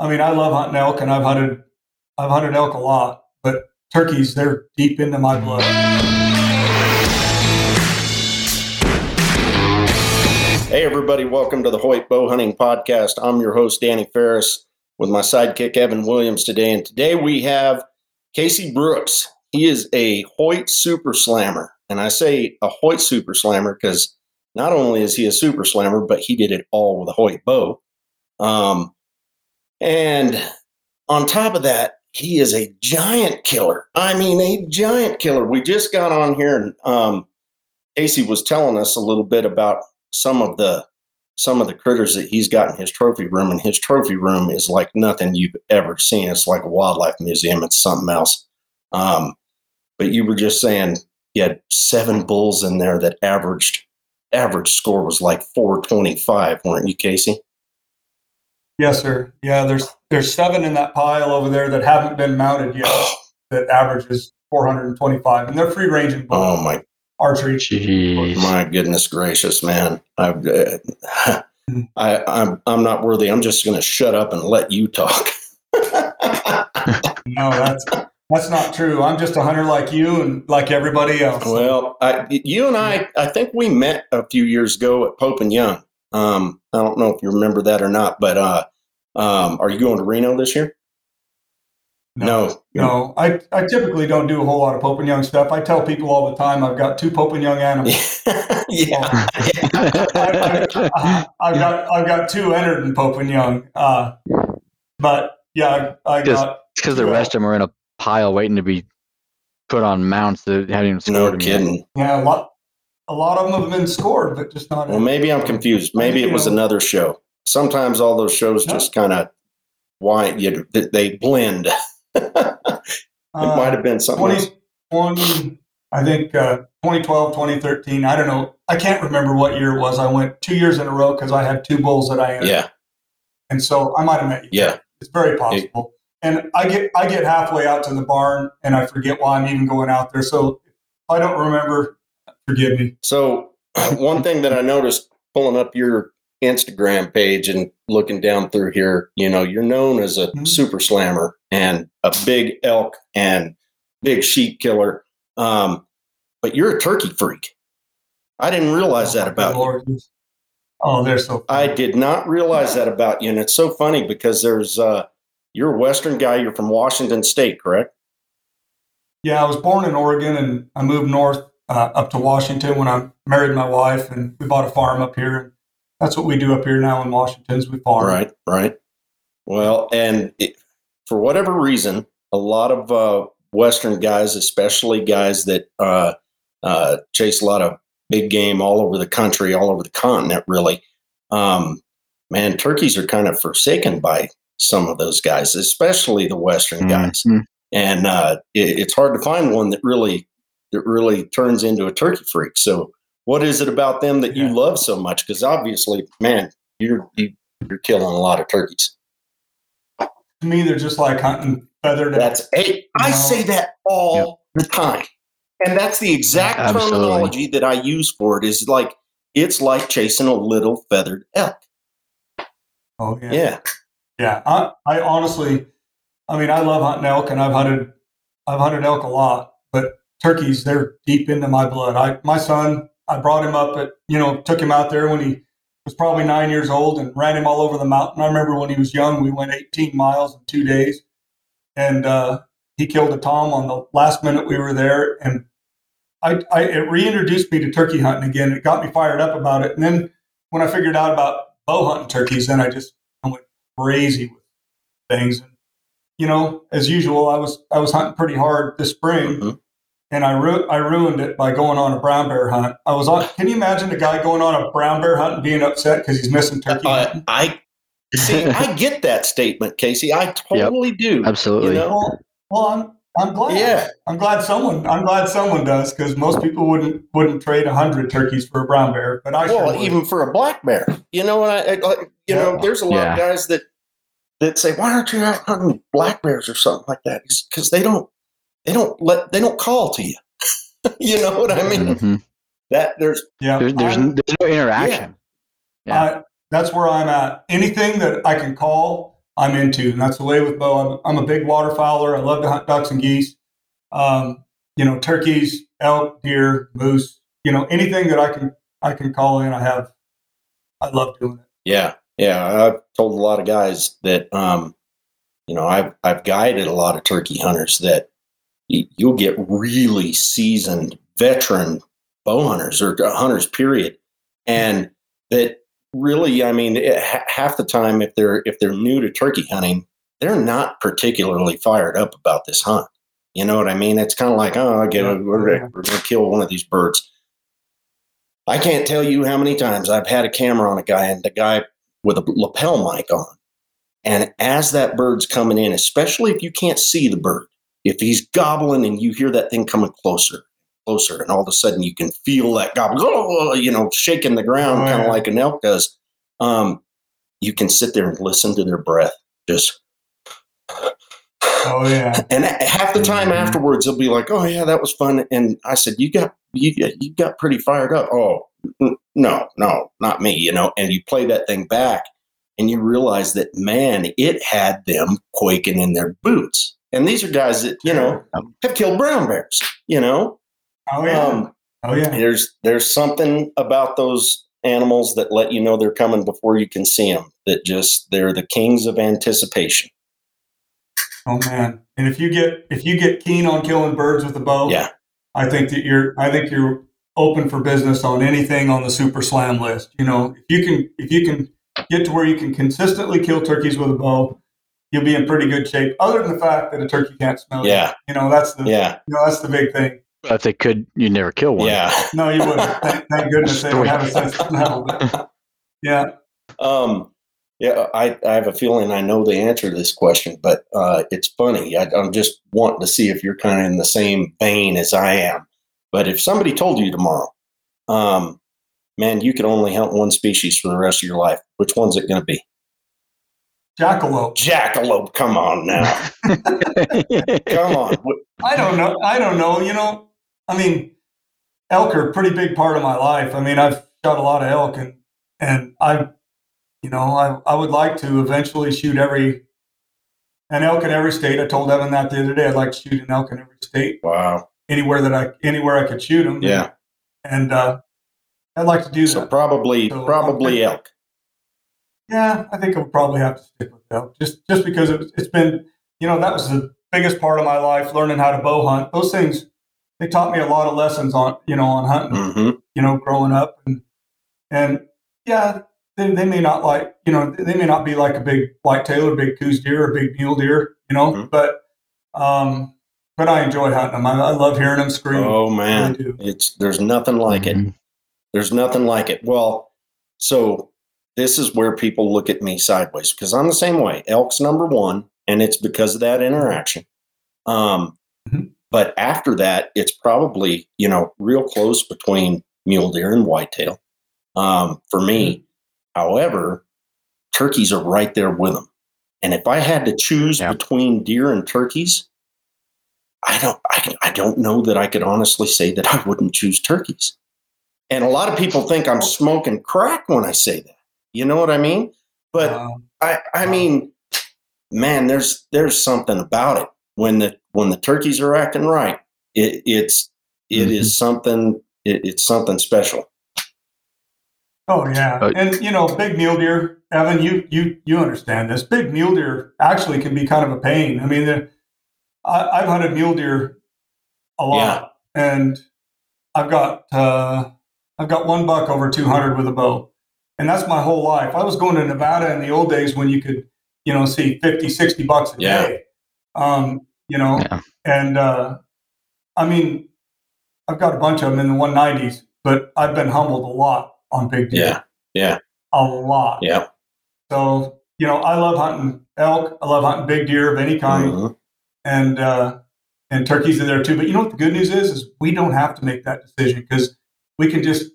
I mean, I love hunting elk, and I've hunted, I've hunted elk a lot, but turkeys, they're deep into my blood. Hey, everybody, welcome to the Hoyt Bow Hunting Podcast. I'm your host, Danny Ferris, with my sidekick, Evan Williams, today. And today we have Casey Brooks. He is a Hoyt Super Slammer. And I say a Hoyt Super Slammer because not only is he a Super Slammer, but he did it all with a Hoyt bow. Um, and on top of that, he is a giant killer. I mean, a giant killer. We just got on here and um, Casey was telling us a little bit about some of the some of the critters that he's got in his trophy room, and his trophy room is like nothing you've ever seen. It's like a wildlife museum. It's something else. Um, but you were just saying you had seven bulls in there that averaged average score was like 425, weren't you, Casey? Yes, sir. Yeah, there's there's seven in that pile over there that haven't been mounted yet. that averages 425, and they're free ranging. Oh my archery. Jeez. My goodness gracious, man! I've, uh, I, I'm I'm not worthy. I'm just going to shut up and let you talk. no, that's that's not true. I'm just a hunter like you and like everybody else. Well, I, you and I, I think we met a few years ago at Pope and Young. Um, I don't know if you remember that or not, but uh, um, are you going to Reno this year? No, no. I, I typically don't do a whole lot of Pope and Young stuff. I tell people all the time I've got two Pope and Young animals. yeah, I, have got I've got two entered in Pope and Young, uh, but yeah, I, I got because the rest of them are in a pile waiting to be put on mounts that haven't even scored. No kidding. Yet. Yeah, a lot a lot of them have been scored, but just not. Well, maybe I'm confused. Maybe it was another show. Sometimes all those shows no. just kind of why you they blend. it uh, might have been something. 20, I think uh, 2012, 2013. I don't know. I can't remember what year it was. I went two years in a row because I had two bulls that I entered. Yeah. And so I might have met you. Yeah. It's very possible. It, and I get I get halfway out to the barn and I forget why I'm even going out there. So I don't remember Forgive me. So, one thing that I noticed pulling up your Instagram page and looking down through here, you know, you're known as a mm-hmm. super slammer and a big elk and big sheep killer. Um, but you're a turkey freak. I didn't realize that about you. Oh, they're so. Funny. I did not realize that about you, and it's so funny because there's uh, you're a Western guy. You're from Washington State, correct? Yeah, I was born in Oregon, and I moved north uh, up to Washington when I married my wife, and we bought a farm up here. That's what we do up here now in Washington. Is we farm. Right, right. Well, and it, for whatever reason, a lot of uh, Western guys, especially guys that uh, uh, chase a lot of big game all over the country, all over the continent, really. Um, man, turkeys are kind of forsaken by some of those guys, especially the Western mm-hmm. guys. And uh, it, it's hard to find one that really that really turns into a turkey freak. So, what is it about them that you love so much? Because obviously, man, you're you, are you are killing a lot of turkeys. To me, they're just like hunting feathered. That's eight. I say that all yep. the time, and that's the exact Absolutely. terminology that I use for it. Is like it's like chasing a little feathered elk. Oh yeah, yeah, yeah. I, I honestly, I mean, I love hunting elk, and I've hunted, I've hunted elk a lot, but turkeys, they're deep into my blood. I, my son, I brought him up at, you know, took him out there when he was probably nine years old and ran him all over the mountain. I remember when he was young, we went 18 miles in two days and uh, he killed a tom on the last minute we were there. And I, I, it reintroduced me to turkey hunting again. It got me fired up about it. And then when I figured out about bow hunting turkeys, then I just I went crazy with things. And, you know, as usual, I was, I was hunting pretty hard this spring. Mm-hmm and I, ru- I ruined it by going on a brown bear hunt. I was on. Can you imagine a guy going on a brown bear hunt and being upset because he's missing turkey? Uh, I see. I get that statement, Casey. I totally yep, do. Absolutely. You know? well, well, I'm I'm glad. Yeah. I'm glad someone. I'm glad someone does because most people wouldn't wouldn't trade hundred turkeys for a brown bear. But I well, sure even for a black bear. You know, and I, I you yeah. know, there's a lot yeah. of guys that that say, "Why aren't you out hunting black bears or something like that?" Because they don't they don't let they don't call to you. you know what I mean? Mm-hmm. That there's yeah, there's there's, there's no interaction. Yeah, yeah. I, that's where I'm at. Anything that I can call, I'm into, and that's the way with bow. I'm, I'm a big waterfowler. I love to hunt ducks and geese. Um, you know, turkeys, elk, deer, moose. You know, anything that I can I can call in. I have. I love doing it. Yeah, yeah. I've told a lot of guys that, um, you know, I've I've guided a lot of turkey hunters that y- you'll get really seasoned veteran bow hunters or hunters, period, and that really, I mean, it, ha- half the time if they're if they're new to turkey hunting, they're not particularly fired up about this hunt. You know what I mean? It's kind of like, oh, it. We're, we're going to kill one of these birds. I can't tell you how many times I've had a camera on a guy and the guy with a lapel mic on. And as that bird's coming in, especially if you can't see the bird, if he's gobbling and you hear that thing coming closer, closer, and all of a sudden you can feel that gobble, oh, you know, shaking the ground, Oh, kind of yeah. like an elk does. Um, you can sit there and listen to their breath, just Oh yeah. and half the time Mhm. afterwards, they'll be like, "Oh yeah, that was fun." And I said, "You got you you got pretty fired up." Oh no, no, not me. You know. And you play that thing back, and you realize that man, it had them quaking in their boots. And these are guys that you know have killed brown bears. You know, Oh yeah. um, oh yeah. there's there's something about those animals that let you know they're coming before you can see them. That just they're the kings of anticipation. Oh man. And if you get if you get keen on killing birds with a bow, Yeah. I think that you're I think you're open for business on anything on the super slam list. You know, if you can if you can get to where you can consistently kill turkeys with a bow, you'll be in pretty good shape. Other than the fact that a turkey can't smell you. Yeah, You know, that's the yeah, you know, that's the big thing. But if they could, you never kill one. yeah. No, you wouldn't. thank, thank goodness they don't have a sense of smell. But yeah. Um, yeah, I, I have a feeling I know the answer to this question, but uh, it's funny. I, I'm just wanting to see if you're kind of in the same vein as I am. But if somebody told you tomorrow, um, man, you could only hunt one species for the rest of your life, which one's it going to be? Jackalope. Jackalope. Come on now. Come on. I don't know. I don't know. You know, I mean, elk are a pretty big part of my life. I mean, I've shot a lot of elk, and and I, you know, I I would like to eventually shoot every an elk in every state. I told Evan that the other day. I'd like to shoot an elk in every state, Wow. anywhere that I anywhere I could shoot them. Yeah. and uh, I'd like to do So that. probably, So, probably okay. elk. Yeah, I think I would probably have to stick with elk, just just because it, it's been, you know, that was the biggest part of my life, learning how to bow hunt. Those things, they taught me a lot of lessons on, you know, on hunting. hmm You know, growing up, and and yeah, they, they may not like, you know, they may not be like a big whitetail or big Coues deer or big mule deer, you know, Mhm. but um, but I enjoy hunting them. I, I love hearing them scream. Oh I man, do. it's there's nothing like it. Mhm. There's nothing like it. Well, so this is where people look at me sideways because I'm the same way. Elk's number one, and it's because of that interaction. Um, Mhm. But after that, it's probably you know real close between mule deer and whitetail. Um, for me, however, turkeys are right there with them. And if I had to choose Yeah. between deer and turkeys, I don't I, I don't know that I could honestly say that I wouldn't choose turkeys. And a lot of people think I'm smoking crack when I say that. You know what I mean? But Um, I I mean, man, there's there's something about it when the when the turkeys are acting right. It, it's it is something it, it's something special. Oh yeah, Uh, and you know, big mule deer, Evan, you you you understand this. Big mule deer actually can be kind of a pain. I mean, I, I've hunted mule deer a lot, and I've got uh, I've got one buck over two hundred with a bow, and that's my whole life. I was going to Nevada in the old days when you could, you know, see 50, 60 bucks a Yeah. day. Um, you know, Yeah. and uh, I mean, I've got a bunch of them in the one nineties, but I've been humbled a lot on big deer Yeah, yeah, a lot. yeah. So, you know, I love hunting elk. I love hunting big deer of any kind, Mhm. and uh, and turkeys are there too. But you know what the good news is? Is we don't have to make that decision because we can just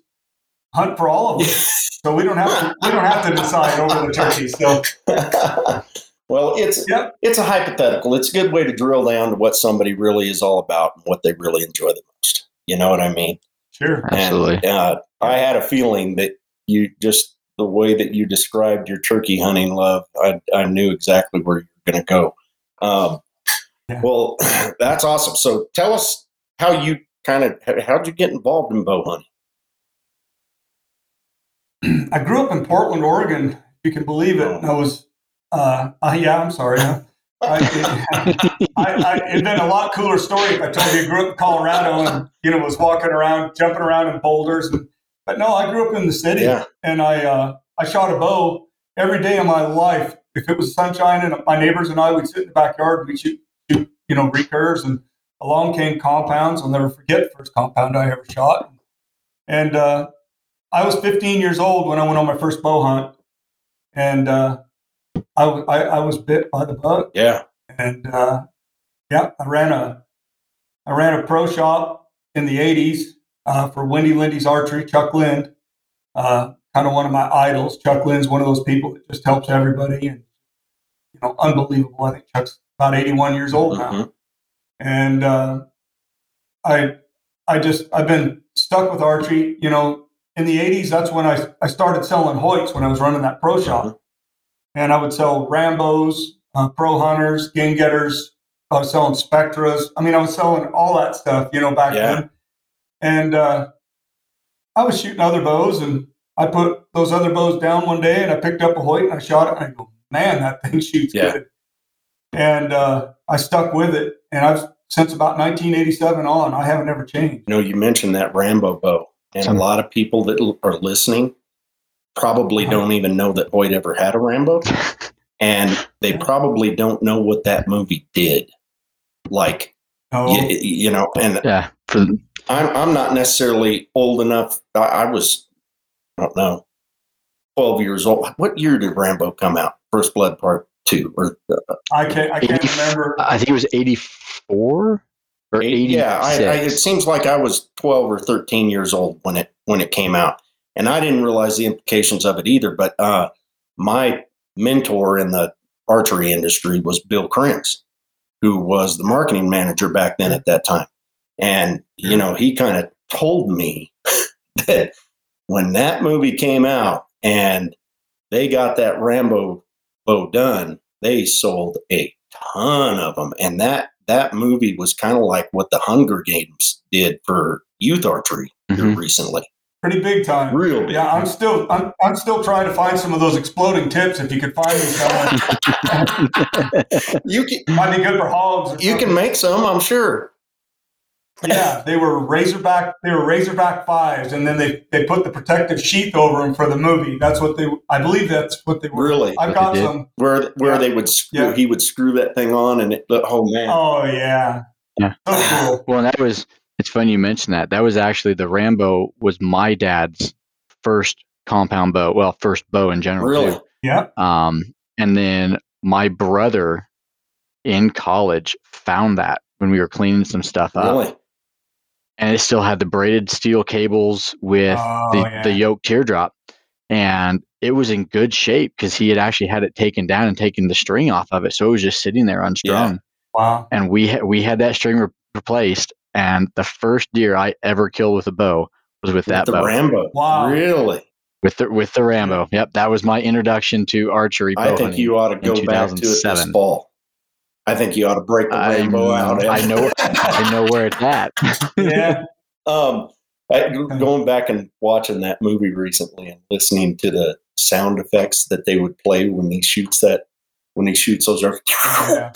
hunt for all of them. so we don't have to we don't have to decide over the turkey. So well, it's Yep. it's a hypothetical. It's a good way to drill down to what somebody really is all about and what they really enjoy the most. You know what I mean? sure. Absolutely. And, uh, I had a feeling that you just the way that you described your turkey hunting love, I, I knew exactly where you're going to go. Um, Yeah. Well, that's awesome. So tell us how you kind of how'd you get involved in bow hunting? I grew up in Portland, Oregon. If you can believe it. I was, uh, uh, yeah, I'm sorry. huh? I, I, I, it'd been a lot cooler story if I told you I grew up in Colorado and you know was walking around, jumping around in boulders. And, but no, I grew up in the city, Yeah. and I uh, I shot a bow every day of my life. If it was sunshine and my neighbors and I would sit in the backyard and we shoot, shoot you know recurves. And along came compounds. I'll never forget the first compound I ever shot. And uh, I was 15 years old when I went on my first bow hunt, and uh, I, I I was bit by the bug Yeah. and uh, yeah, I ran a I ran a pro shop in the '80s uh, for Wendy Lindy's Archery. Chuck Lind, uh, kind of one of my idols. Chuck Lind's one of those people that just helps everybody, and you know, unbelievable. I think Chuck's about 81 years old now, Mhm. and uh, I I just I've been stuck with archery. You know, in the '80s, that's when I I started selling Hoyts when I was running that pro shop, and I would sell Rambo's, uh, Pro Hunters, Game Getters. I was selling Spectras. I mean, I was selling all that stuff, you know, back Yeah. then. And uh, I was shooting other bows, and I put those other bows down one day, and I picked up a Hoyt and I shot it, and I go, man, that thing shoots Yeah. good. And uh, I stuck with it, and I've since about 1987 on, I haven't ever changed. You know, you mentioned that Rambo bow, and a lot of people that are listening probably Uh-huh. don't even know that Hoyt ever had a Rambo, and they probably don't know what that movie did. Like, No, you, you know, and Yeah. For I'm I'm not necessarily old enough. I, I was, I don't know, twelve years old. What year did Rambo come out? First Blood Part Two or uh, I can't. I can't 80 remember. I think it was 84 or 86. Yeah, I, I, it seems like I was 12 or 13 years old when it when it came out, and I didn't realize the implications of it either. But uh, my mentor in the archery industry was Bill Krantz, who was the marketing manager back then at that time, and you know he kind of told me that when that movie came out and they got that Rambo bow done, they sold a ton of them, and that that movie was kind of like what the Hunger Games did for youth archery here Mhm. recently. Pretty big time. Real big. Yeah, I'm still I'm, I'm still trying to find some of those exploding tips. If you could find me some, You can might be good for hogs. or you can make some, I'm sure. Yeah, they were Razorback. They were Razorback fives, and then they they put the protective sheath over them for the movie. That's what they. I believe that's what they were. Really, I've got they some. where where Yeah. they would screw, Yeah. he would screw that thing on, and it, oh man, Oh yeah. Yeah. So cool. well, that was, it's funny you mentioned that. That was actually the Rambo was my dad's first compound bow. Well, first bow in general. really, Too. Yeah. Um, and then my brother in college found that when we were cleaning some stuff up. really, and it still had the braided steel cables with Oh, the, yeah. the yoke teardrop and it was in good shape because he had actually had it taken down and taken the string off of it so it was just sitting there unstrung Wow. and we ha- we had that string re- replaced and the first deer i ever killed with a bow was with that the bow Rambo, Wow. really. with the with the rambo yep that was my introduction to archery bow I think you ought to go back to it this fall. I think you ought to break the I'm- Rambo out. i know i know where it's at Yeah. Um, I, going back and watching that movie recently and listening to the sound effects that they would play when he shoots that, when he shoots those, Yeah.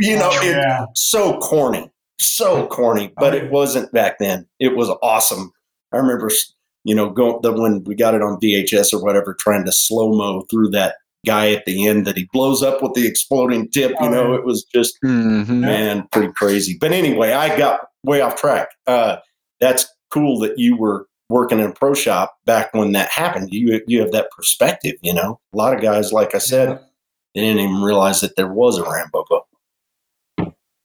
you know, it, yeah. so corny, so corny, but Oh, it wasn't back then. It was awesome. I remember, you know, going the when we got it on VHS or whatever, trying to slow mo through that guy at the end that he blows up with the exploding tip. You know, it was just Mhm. man, pretty crazy. But anyway, I got way off track. Uh, that's cool that you were working in a pro shop back when that happened. You you have that perspective, you know. A lot of guys, like I said, they didn't even realize that there was a Rambo bow.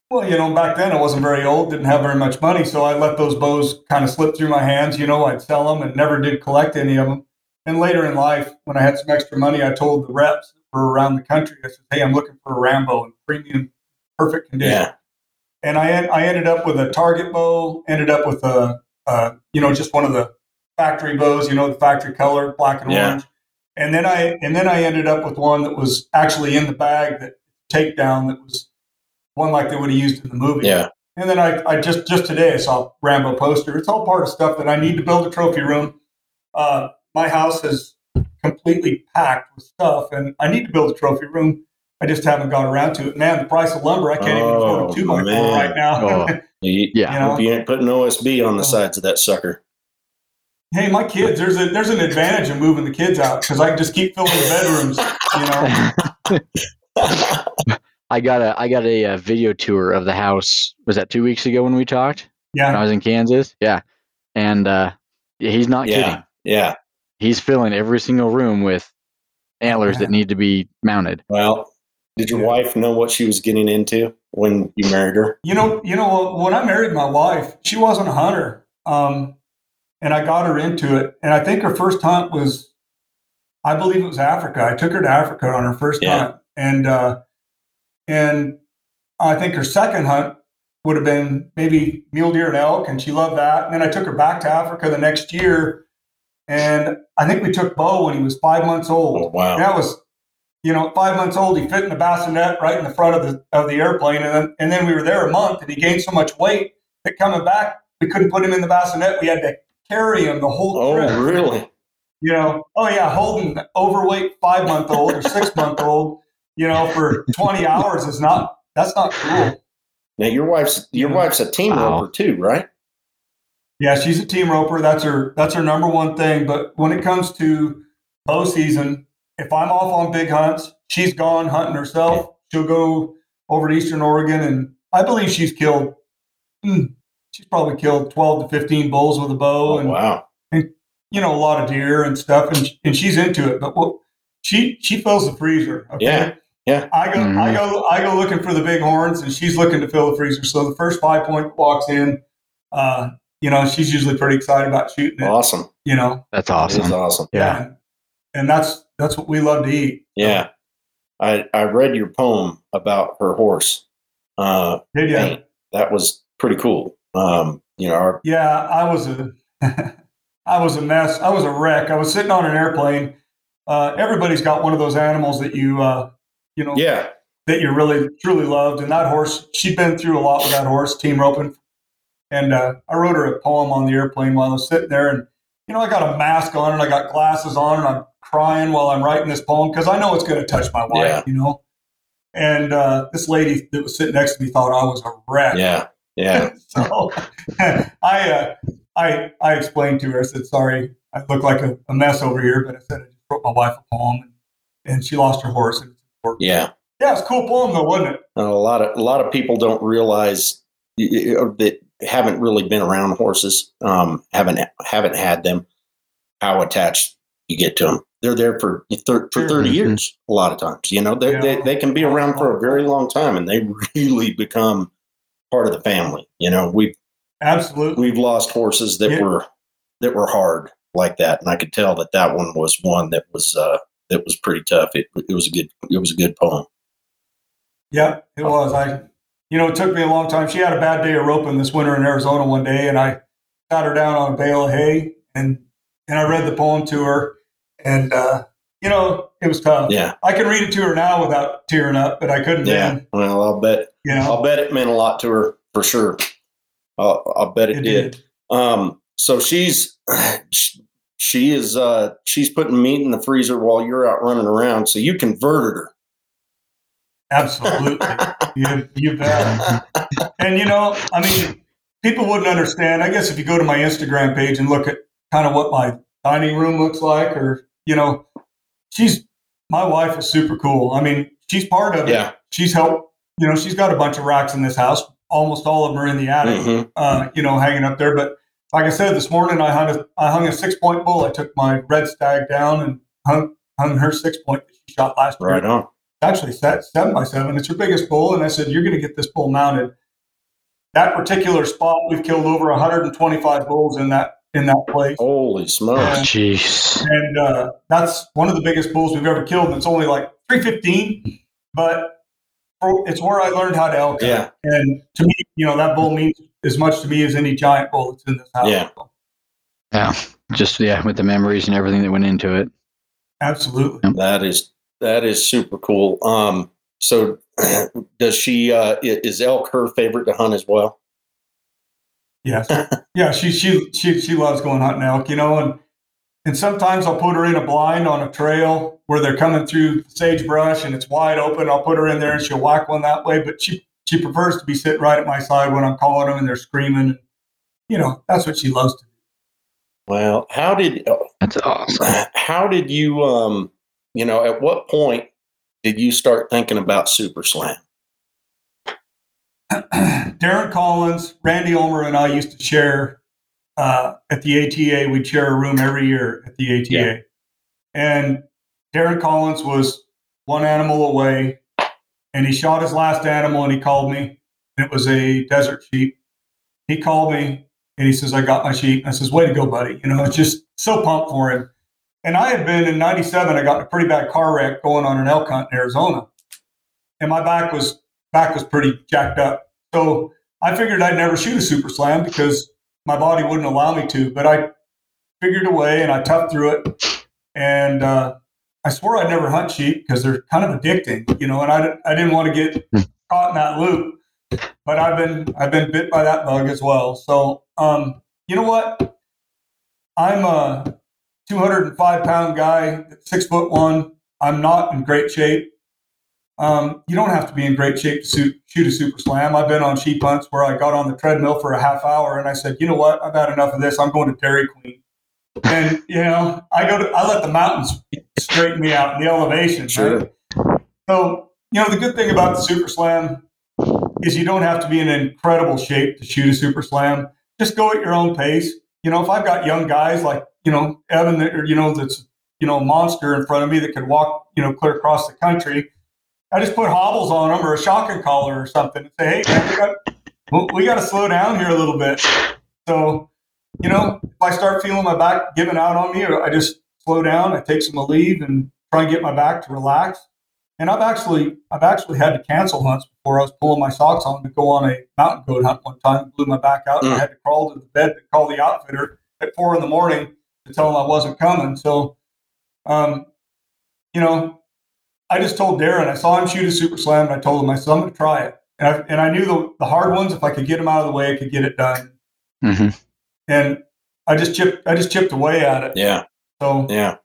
Well, you know, back then I wasn't very old, didn't have very much money, so I let those bows kind of slip through my hands. You know, I'd sell them and never did collect any of them. And later in life, when I had some extra money, I told the reps that were around the country, I said, "Hey, I'm looking for a Rambo in premium, perfect condition." Yeah, And I I ended up with a target bow. Ended up with a, uh, you know, just one of the factory bows. You know, the factory color, black and Yeah. orange. and then I and then I ended up with one that was actually in the bag that takedown that was one like they would have used in the movie. Yeah. And then I, I just just today I saw Rambo poster. It's all part of stuff that I need to build a trophy room. Uh, my house is completely packed with stuff, and I need to build a trophy room. I just haven't got around to it. Man, the price of lumber, I can't even afford Oh, a two by four right now. Oh. You, Yeah. You know? Hope you ain't putting OSB on the Oh. sides of that sucker. hey, my kids, there's a there's an advantage of moving the kids out because I can just keep filling the bedrooms. You know, I got a I got a, uh video tour of the house. Was that two weeks ago when we talked? When I was in Kansas. Yeah, and uh, he's not Yeah. kidding. yeah. He's filling every single room with antlers that need to be mounted. Well, did your wife know what she was getting into when you married her? you know, you know. When I married my wife, she wasn't a hunter, um, and I got her into it. And I think her first hunt was, I believe it was Africa. I took her to Africa on her first Yeah. hunt, and uh, and I think her second hunt would have been maybe mule deer and elk, and she loved that. And then I took her back to Africa the next year, and I think we took Bo when he was five months old. Oh, wow. That was, you know, five months old. He fit in the bassinet right in the front of the of the airplane, and then and then we were there a month, and he gained so much weight that coming back we couldn't put him in the bassinet. We had to carry him the whole Oh, trip. really? You know, oh yeah, holding an overweight five month old or six month old, you know, for twenty hours is not that's not cool. Now your wife's your Yeah. wife's a team Wow. roper too, right? Yeah, she's a team roper. That's her. That's her number one thing. But when it comes to bow season, if I'm off on big hunts, she's gone hunting herself. She'll go over to Eastern Oregon, and I believe she's killed. hmm, she's probably killed twelve to fifteen bulls with a bow, Oh, and wow. And you know a lot of deer and stuff. And and she's into it. But what she she fills the freezer. Okay? Yeah, yeah. I go I Mhm. go I go looking for the big horns, and she's looking to fill the freezer. So the first five point walks in. Uh, you know, she's usually pretty excited about shooting it. Awesome. You know, That's It is awesome. awesome. Yeah. and, and that's that's what we love to eat. Yeah. I I read your poem about her horse. Uh Did ya? paint. That was pretty cool. Um, you know, our, Yeah, I was a I was a mess. I was a wreck. I was sitting on an airplane. Uh, everybody's got one of those animals that you uh, you know yeah, that you really truly loved. And that horse, she'd been through a lot with that horse, team roping. And uh, I wrote her a poem on the airplane while I was sitting there. And, you know, I got a mask on and I got glasses on and I'm crying while I'm writing this poem because I know it's going to touch my wife, Yeah. you know. And uh, this lady that was sitting next to me thought I was a wreck. yeah, yeah. so I, uh, I, I explained to her, I said, sorry, I look like a, a mess over here, but I said, I just wrote my wife a poem and she lost her horse. And Yeah. yeah, it's a cool poem though, wasn't it? And a lot of a lot of people don't realize y- y- or that haven't really been around horses, um, haven't haven't had them, how attached you get to them. They're there for thir- for Sure. thirty Mhm. years. A lot of times, you know, they, they they can be around for a very long time, and they really become part of the family. You know, we've Absolutely. we've lost horses that Yeah. were that were hard like that, and I could tell that that one was one that was uh, that was pretty tough. It it was a good it was a good poem. Yeah, it was. I, you know, it took me a long time. She had a bad day of roping this winter in Arizona one day, and I sat her down on a bale of hay and and I read the poem to her, and uh, you know, it was tough. Yeah, I can read it to her now without tearing up, but I couldn't yeah. then. Well, I'll bet You know, I'll bet it meant a lot to her for sure. I'll, I'll bet it, it did. did. Um, so she's she is uh, she's putting meat in the freezer while you're out running around. So you converted her. Absolutely, you, you bet. And you know, I mean, people wouldn't understand. I guess if you go to my Instagram page and look at kind of what my dining room looks like, or you know, she's my wife is super cool. I mean, she's part of it. yeah. She's helped. You know, she's got a bunch of racks in this house. Almost all of them are in the attic. Mhm. Uh, you know, hanging up there. But like I said this morning, I hung a, I hung a six point bull. I took my red stag down and hung hung her six point that she shot last year Right on. Actually set seven by seven. It's your biggest bull, and I said, "You're going to get this bull mounted." That particular spot, we've killed over 125 bulls in that in that place, Holy smokes. Jeez. and uh, that's one of the biggest bulls we've ever killed. And it's only like 315, but it's where I learned how to elk. hunt. Yeah. and to me, you know, that bull means as much to me as any giant bull that's in this house. Yeah. Yeah. Just yeah, with the memories and everything that went into it. Absolutely. That is that is super cool. Um, so does she? Uh, is elk her favorite to hunt as well? Yes. yeah. She she she she loves going hunting elk. You know, and and sometimes I'll put her in a blind on a trail where they're coming through sagebrush and it's wide open. I'll put her in there and she'll whack one that way. But she she prefers to be sitting right at my side when I'm calling them and they're screaming. You know, that's what she loves to do. Well, how did that's awesome? How did you um you know at what point did you start thinking about Super Slam? Darren Collins, Randy Ulmer, and I used to share uh, at the ATA. We'd share a room every year at the ATA. Yeah. And Darren Collins was one animal away, and he shot his last animal and he called me. It was a desert sheep. He called me and he says, I got my sheep. And I says, Way to go, buddy. You know, it's just so pumped for him. And I had been in 97, I got in a pretty bad car wreck going on an elk hunt in Arizona. And my back was back was pretty jacked up. So I figured I'd never shoot a super slam because my body wouldn't allow me to. But I figured a way and I toughed through it. And uh, I swore I'd never hunt sheep because they're kind of addicting, you know, and I, I didn't want to get hmm. caught in that loop. But I've been I've been bit by that bug as well. So um, you know what? I'm a 205 pound guy, six foot one. I'm not in great shape. Um, you don't have to be in great shape to shoot a super slam. I've been on sheep hunts where I got on the treadmill for a half hour and I said, you know what? I've had enough of this. I'm going to Dairy Queen. And you know, I go to I let the mountains straighten me out in the elevation. Sure. Right? So you know, the good thing about the super slam is you don't have to be in incredible shape to shoot a super slam. Just go at your own pace. You know, if I've got young guys like you know Evan, or you know that's you know a monster in front of me that could walk you know clear across the country, I just put hobbles on them or a shotgun collar or something and say, hey man, we got we got to slow down here a little bit. So you know, if I start feeling my back giving out on me, I just slow down. I take some leave and try and get my back to relax. And I've actually I've actually had to cancel hunts before I was pulling my socks on to go on a mountain goat hunt one time, blew my back out, and I mm. had to crawl to the bed to call the outfitter at four in the morning to tell him I wasn't coming. So, um, you know, I just told Darren, I saw him shoot a super slam, and I told him, I said, I'm going to try it. And I, and I knew the, the hard ones, if I could get them out of the way, I could get it done. Mm-hmm. And I just chipped, I just chipped away at it. Yeah. So, yeah.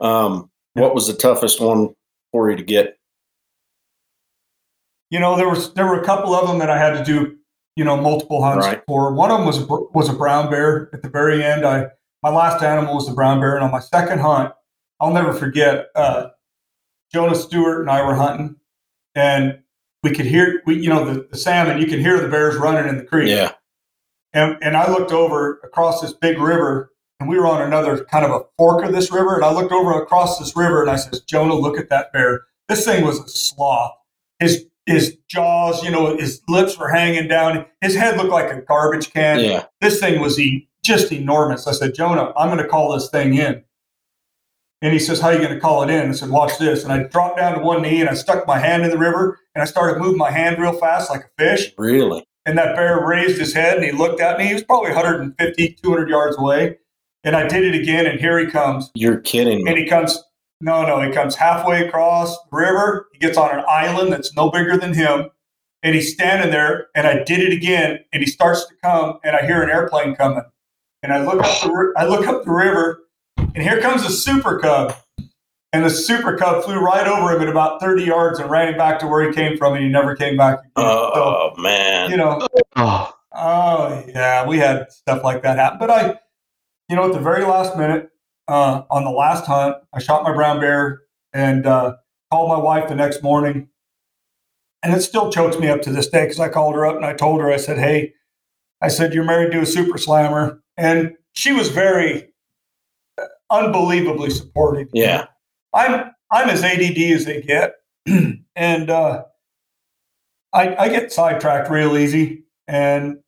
Um, what was the toughest one for you to get? You know, there was there were a couple of them that I had to do, you know, multiple hunts right. for. One of them was a, was a brown bear. At the very end, I my last animal was the brown bear, and on my second hunt, I'll never forget. Uh, Jonah Stewart and I were hunting, and we could hear we you know the, the salmon. You can hear the bears running in the creek. Yeah. And and I looked over across this big river, and we were on another kind of a fork of this river. And I looked over across this river and I said, Jonah, look at that bear. This thing was a sloth. His his jaws, you know, his lips were hanging down. His head looked like a garbage can. Yeah. This thing was e- just enormous. I said, Jonah, I'm going to call this thing in. And he says, How are you going to call it in? I said, Watch this. And I dropped down to one knee and I stuck my hand in the river and I started moving my hand real fast like a fish. Really? And that bear raised his head and he looked at me. He was probably 150, 200 yards away. And I did it again, and here he comes. You're kidding me. And he comes, no, no, he comes halfway across the river. He gets on an island that's no bigger than him. And he's standing there, and I did it again, and he starts to come, and I hear an airplane coming. And I look up the, I look up the river, and here comes a super cub. And the super cub flew right over him at about 30 yards and ran him back to where he came from, and he never came back. Again. Oh, so, man. You know, oh. oh, yeah, we had stuff like that happen. But I, you know, at the very last minute, uh, on the last hunt, I shot my brown bear and uh, called my wife the next morning. And it still chokes me up to this day because I called her up and I told her, I said, Hey, I said, You're married to a super slammer. And she was very unbelievably supportive. Yeah. I'm I'm as ADD as they get. and uh, I, I get sidetracked real easy. And,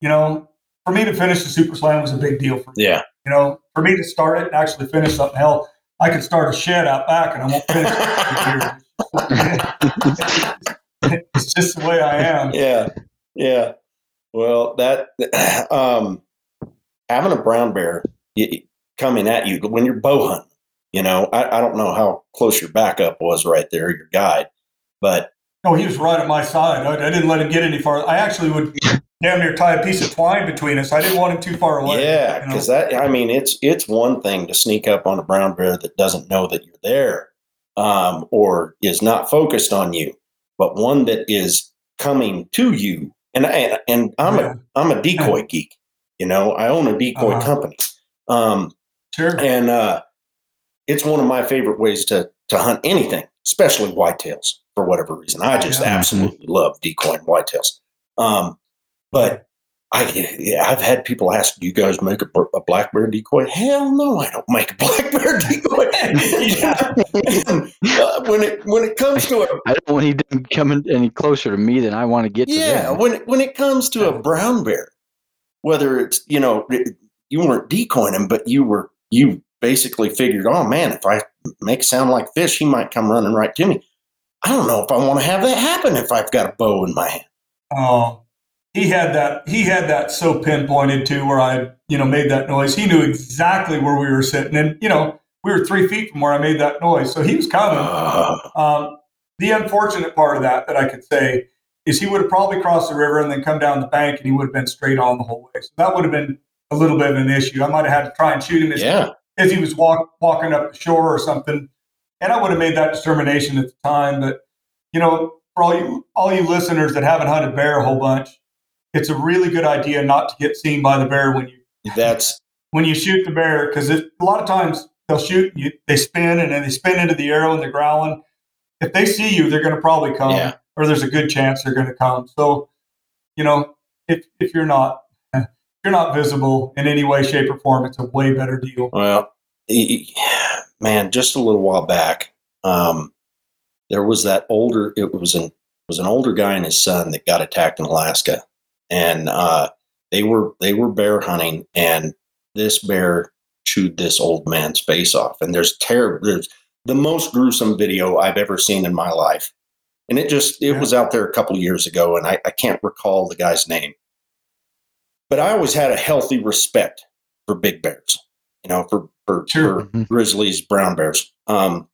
you know, for me to finish the Super Slam was a big deal for me. Yeah. You know, for me to start it and actually finish something, hell, I could start a shed out back and I won't finish it. it's just the way I am. Yeah. Yeah. Well, that, um, having a brown bear coming at you when you're bow hunting, You know, I, I don't know how close your backup was right there, your guide, but oh, he was right at my side. I, I didn't let him get any far. I actually would damn near tie a piece of twine between us. I didn't want him too far away. Yeah, you know? because that I mean, it's it's one thing to sneak up on a brown bear that doesn't know that you're there, um, or is not focused on you, but one that is coming to you. And and, and I'm Yeah. a I'm a decoy geek. You know, I own a decoy Uh-huh. company, um, sure. and uh, it's one of my favorite ways to to hunt anything, especially whitetails for whatever reason. I just Yeah. absolutely love decoying whitetails. Um, but I, yeah, I've had people ask, "Do you guys make a, a black bear decoy?" Hell no, I don't make a black bear decoy. Uh, when it when it comes to a I don't want him coming any closer to me than I want to get yeah, them. when it, when it comes to a brown bear, whether it's you know you weren't decoying him, but you were you basically figured, oh man, if I make sound like fish, he might come running right to me. I don't know if I want to have that happen if I've got a bow in my hand. Oh, he had that. He had that so pinpointed too, where I, you know, made that noise. He knew exactly where we were sitting, and you know, we were three feet from where I made that noise, so he was coming. Uh, Um, the unfortunate part of that, that I could say, is he would have probably crossed the river and then come down the bank, and he would have been straight on the whole way. So that would have been a little bit of an issue. I might have had to try and shoot him as, yeah, as he was walk, walking up the shore or something, and I would have made that determination at the time. But you know, for all you all you listeners that haven't hunted bear a whole bunch, it's a really good idea not to get seen by the bear when you that's when you shoot the bear because a lot of times they'll shoot you, they spin and then they spin into the arrow and they're growling. If they see you, they're going to probably come, Yeah. Or there's a good chance they're going to come. So, you know, if if you're not if you're not visible in any way, shape, or form, it's a way better deal. Well, man, just a little while back, um, there was that older. It was an was an older guy and his son that got attacked in Alaska, and uh, they were they were bear hunting, and this bear chewed this old man's face off. And there's terror. There's the most gruesome video I've ever seen in my life, and it just it Yeah. was out there a couple years ago, and I, I can't recall the guy's name. But I always had a healthy respect for big bears you know, for for, Sure. for Mhm. grizzlies, brown bears. Um,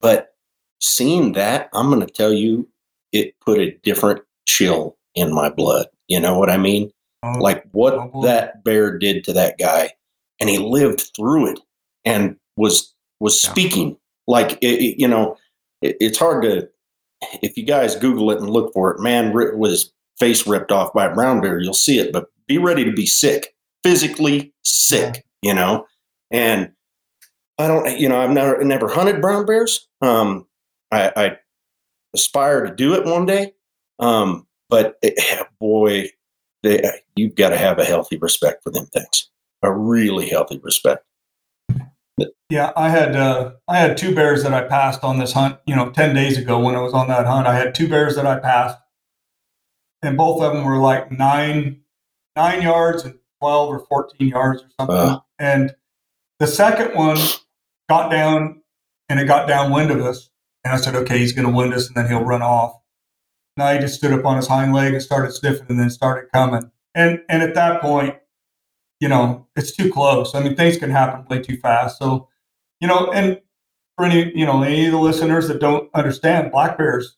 but seeing that, I'm going to tell you, it put a different chill in my blood. You know what I mean? Oh, Like what Oh, that bear did to that guy, and he lived through it and was was Yeah. speaking. Like it, it- you know, it, it's hard to if you guys Google it and look for it. Man with his face ripped off by a brown bear, you'll see it. But be ready to be sick, physically sick. You know, and I don't. You know, I've never never hunted brown bears. Um, I, I aspire to do it one day. Um, but it, boy, they, you've got to have a healthy respect for them things. A really healthy respect. Yeah, I had uh, I had two bears that I passed on this hunt. You know, ten days ago when I was on that hunt, I had two bears that I passed, and both of them were like nine nine yards and twelve or fourteen yards or something. Wow. And the second one got down, and it got downwind of us. And I said, okay, he's going to wind us, and then he'll run off. Now he just stood up on his hind leg and started sniffing, and then started coming. And and at that point, you know, it's too close. I mean, things can happen way too fast. So, you know, and for any, you know, any of the listeners that don't understand, black bears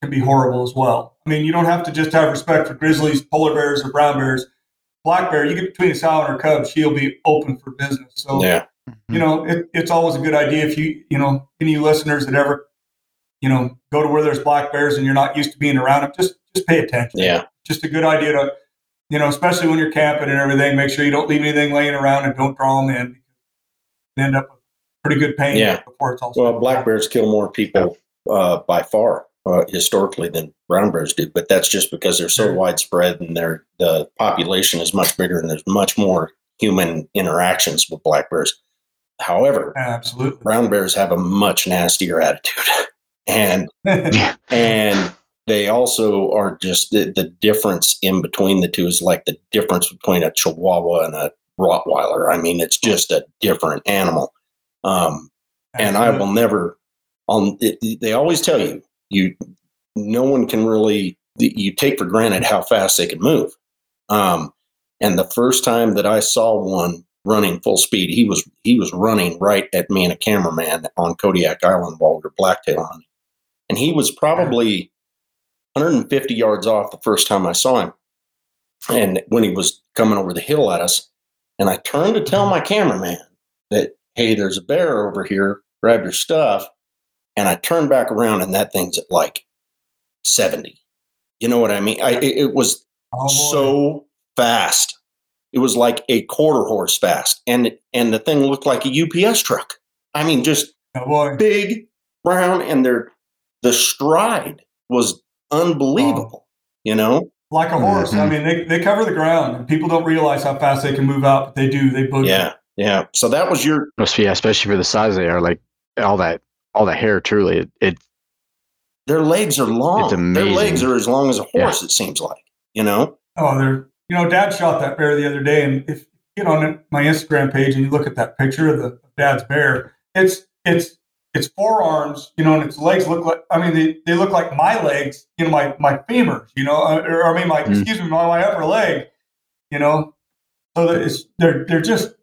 can be horrible as well. I mean, you don't have to just have respect for grizzlies, polar bears, or brown bears. Black bear, you get between a sow and her cub, she'll be open for business. So, Yeah, mm-hmm. you know, it, it's always a good idea if you, you know, any listeners that ever, you know, go to where there's black bears and you're not used to being around them, just just pay attention yeah, just a good idea to, you know, especially when you're camping and everything, make sure you don't leave anything laying around and don't draw them in. You end up with pretty good pain Yeah. before it's all Well, said. black bears kill more people uh, by far uh, historically than brown bears do, but that's just because they're so widespread and their the population is much bigger and there's much more human interactions with black bears. However, Absolutely. brown bears have a much nastier attitude, and and they also are just the, the difference in between the two is like the difference between a Chihuahua and a Rottweiler. I mean, it's just a different animal. Um, and I will never. On they always tell you you no one can really you take for granted how fast they can move. Um, and the first time that I saw one running full speed. He was he was running right at me and a cameraman on Kodiak Island while we were blacktail hunting, and he was probably 150 yards off the first time I saw him. And when he was coming over the hill at us, and I turned to tell mm-hmm. my cameraman that hey, there's a bear over here. Grab your stuff. And I turned back around, and that thing's at like 70. You know what I mean? I, it, it was Oh, so fast. It was like a quarter horse fast, and and the thing looked like a UPS truck. I mean, just Oh, big, brown, and their the stride was unbelievable. You know? like a horse. I Mhm. mean, they, they cover the ground, and people don't realize how fast they can move out, but they do. They boogie. Yeah, yeah. So that was your Must be, especially for the size they are, like all that, all that hair. Truly, it, it their legs are long. It's Their legs are as long as a Yeah. horse. It seems like. You know? Oh, they're you know, Dad shot that bear the other day, and if you get on my Instagram page and you look at that picture of the Dad's bear, it's it's its forearms, you know, and its legs look like I mean they, they look like my legs, you know, my my femurs, you know, uh, or I mean my Mm. excuse me, my, my upper leg, you know. So that it's they're they're just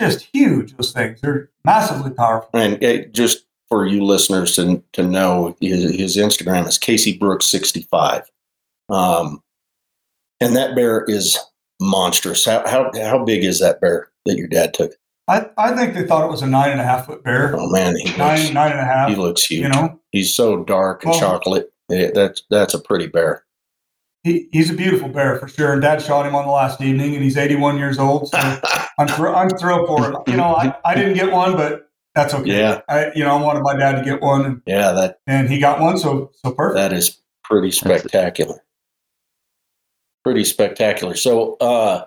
just huge. Those things they're massively powerful. And it, just for you listeners to to know, his, his Instagram is Casey Brooks sixty five, um, and that bear is monstrous. How how how big is that bear that your dad took? I, I think they thought it was a nine and a half foot bear, Oh man, he nine looks nine and a half. he looks huge. You know, He's so dark and Well- chocolate. Yeah, that's that's a pretty bear. he, he's a beautiful bear for sure. And Dad shot him on the last evening, and he's 81 years old. So I'm thr- I'm thrilled for it. You know, I, I didn't get one, but that's okay. yeah, I you know I wanted my dad to get one, and, yeah. That and he got one, so so perfect. that is pretty spectacular. Pretty spectacular. So uh,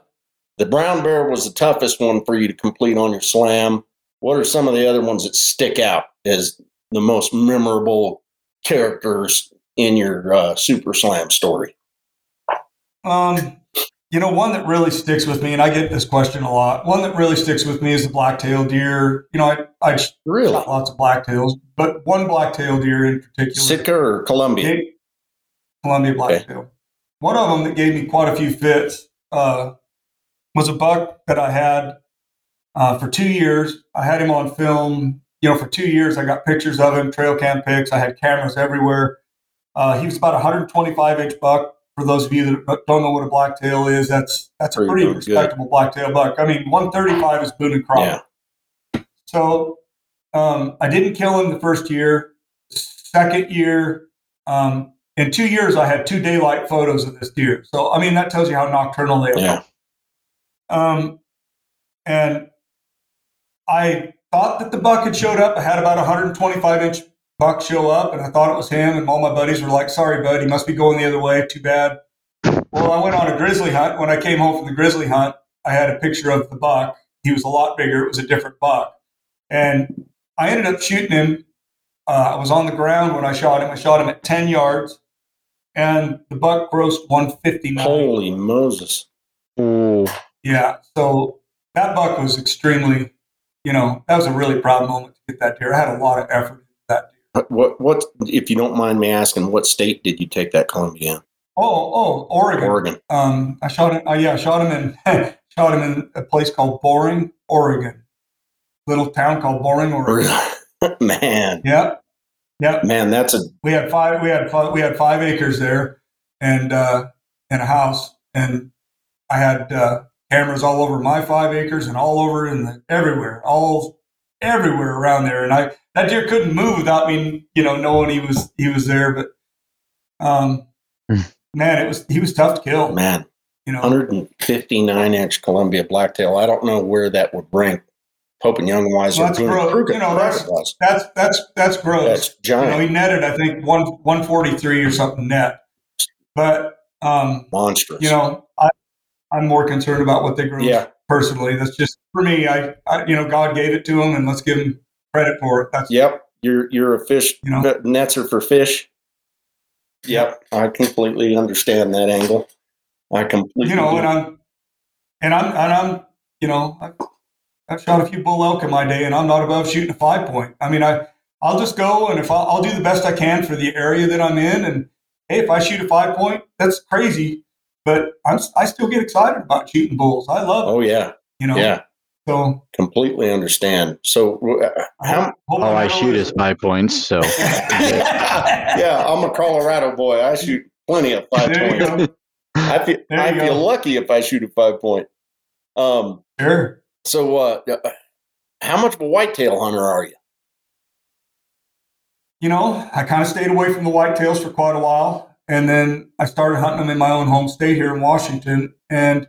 the brown bear was the toughest one for you to complete on your slam. What are some of the other ones that stick out as the most memorable characters in your uh, super slam story? Um, you know, one that really sticks with me, and I get this question a lot. One that really sticks with me is the black-tailed deer. You know, I I shot lots of blacktails, but one black-tailed deer in particular. Sitka or Columbia? gave- Columbia blacktail. One of them that gave me quite a few fits uh, was a buck that I had uh, for two years. I had him on film. You know, for two years, I got pictures of him, trail cam pics. I had cameras everywhere. Uh, he was about 125 inch buck. For those of you that don't know what a blacktail is, that's that's a Pretty good. respectable blacktail buck. I mean, 135 is Boone and Crockett. Yeah, So um, I didn't kill him the first year. Second year, um, in two years, I had two daylight photos of this deer. So I mean, that tells you how nocturnal they are. yeah. Um, and I thought that the buck had showed up. I had about a 125 inch buck show up, and I thought it was him. And all my buddies were like, "Sorry, bud, he must be going the other way. Too bad." Well, I went on a grizzly hunt. When I came home from the grizzly hunt, I had a picture of the buck. He was a lot bigger. It was a different buck, and I ended up shooting him. Uh, I was on the ground when I shot him. I shot him at 10 yards, and the buck grossed 159. Holy Moses! Yeah. So that buck was extremely, you know, that was a really proud moment to get that deer. I had a lot of effort that deer. What what if you don't mind me asking? What state did you take that Columbia? in? Oh, oh, Oregon. Oregon. Um, I shot him. Uh, yeah, I shot him in shot him in a place called Boring, Oregon. Little town called Boring, Oregon. man, Yeah. Yeah. man, that's a We had five. We had five, we had five acres there, and uh, and a house, and I had uh, cameras all over my five acres and all over in the everywhere, all everywhere around there. And I that deer couldn't move without me, you know, knowing he was he was there. But um, Hmm. man, it was he was tough to kill. man. You know, 159 inch Columbia blacktail. I don't know where that would rank Pope and Young Wise Well, that's gross. Crockett. You know, Crockett that's- that's that's that's gross. That's you know, giant, he netted I think one one forty three or something net, but um, monstrous. you know, I, I'm more concerned about what they grow. yeah, Personally, that's just for me. I, I, you know, God gave it to them, and let's give them credit for it. That's yep. You're you're a fish You know? nets are for fish. Yep, I completely understand that angle. I completely you know, do. and I'm, and I'm, and I'm, you know, I've, I've shot a few bull elk in my day, and I'm not above shooting a five point. I mean, I, I'll just go, and if I'll, I'll do the best I can for the area that I'm in, and hey, if I shoot a five point, that's crazy, but I'm, I still get excited about shooting bulls. I love, it, oh yeah, you know. yeah. So completely understand. So uh, how? All I shoot is five points. So yeah, I'm a Colorado boy. I shoot plenty of five points. I feel I feel go. lucky if I shoot a five point. Um, sure. So, uh, uh, how much of a whitetail hunter are you? You know, I kind of stayed away from the whitetails for quite a while, and then I started hunting them in my own home state here in Washington, and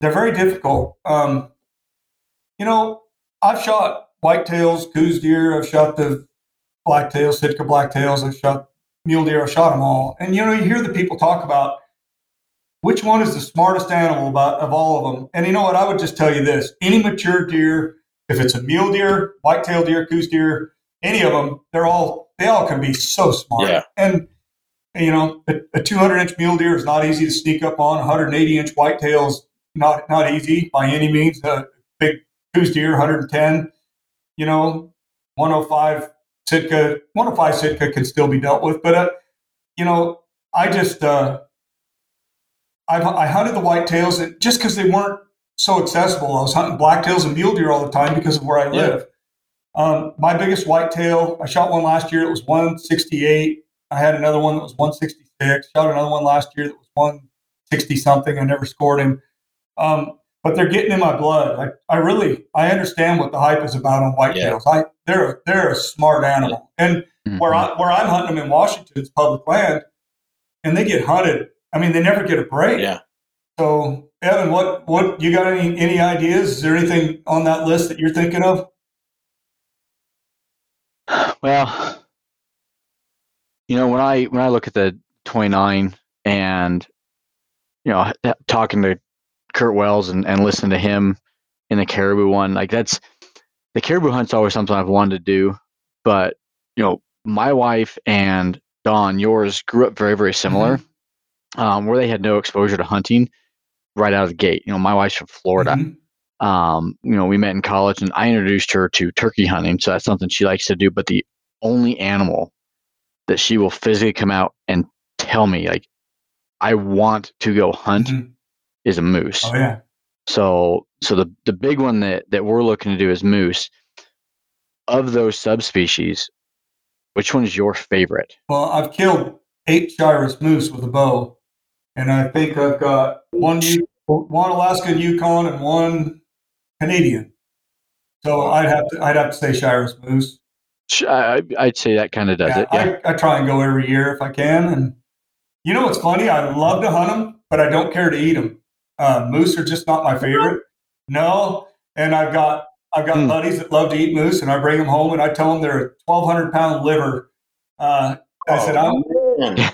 they're very difficult. Um, you know, I've shot whitetails, Coues deer, I've shot the blacktails, Sitka blacktails, I've shot mule deer, I've shot them all. And you know, you hear the people talk about which one is the smartest animal about, of all of them. And you know what? I would just tell you this: any mature deer, if it's a mule deer, whitetail deer, Coues deer, any of them, they're all they all can be so smart. Yeah. And you know, a, a 200 inch mule deer is not easy to sneak up on. 180 inch whitetails not not easy by any means. A big Coues deer, 110. You know, 105 Sitka, 105 Sitka can still be dealt with. But, uh, you know, I just, uh, I've, I hunted the whitetails just because they weren't so accessible. I was hunting blacktails and mule deer all the time because of where I live. Yeah. Um, my biggest whitetail, I shot one last year. It was 168. I had another one that was 166. Shot another one last year that was 160 something. I never scored him. Um, but they're getting in my blood. I, I really I understand what the hype is about on whitetails. Yeah. I they're they're a smart animal, and mm-hmm. where I where I'm hunting them in Washington, it's public land, and they get hunted. I mean, they never get a break. Yeah. So, Evan, what what you got any any ideas? Is there anything on that list that you're thinking of? Well, you know, when I when I look at the 29 and you know talking to Kurt Wells and, and listen to him in the caribou one. Like that's the caribou hunt's always something I've wanted to do, but you know, my wife and don yours grew up very, very similar, mm-hmm. um, where they had no exposure to hunting right out of the gate. You know, my wife's from Florida. Mm-hmm. Um, you know, we met in college and I introduced her to turkey hunting. So that's something she likes to do. But the only animal that she will physically come out and tell me, like, I want to go hunt mm-hmm is a moose. Oh yeah. So so the the big one that that we're looking to do is moose. Of those subspecies, which one is your favorite? Well, I've killed eight Shiras moose with a bow, and I think I've got one one Alaskan Yukon and one Canadian. So I'd have to I'd have to say Shiras moose. I, would say that kind of does yeah, it. Yeah. I, I try and go every year if I can, and you know what's funny? I love to hunt them, but I don't care to eat them. Uh, moose are just not my favorite. No, and I've got I've got mm. buddies that love to eat moose, and I bring them home and I tell them they're a twelve hundred pound liver. Uh, I said, I'm,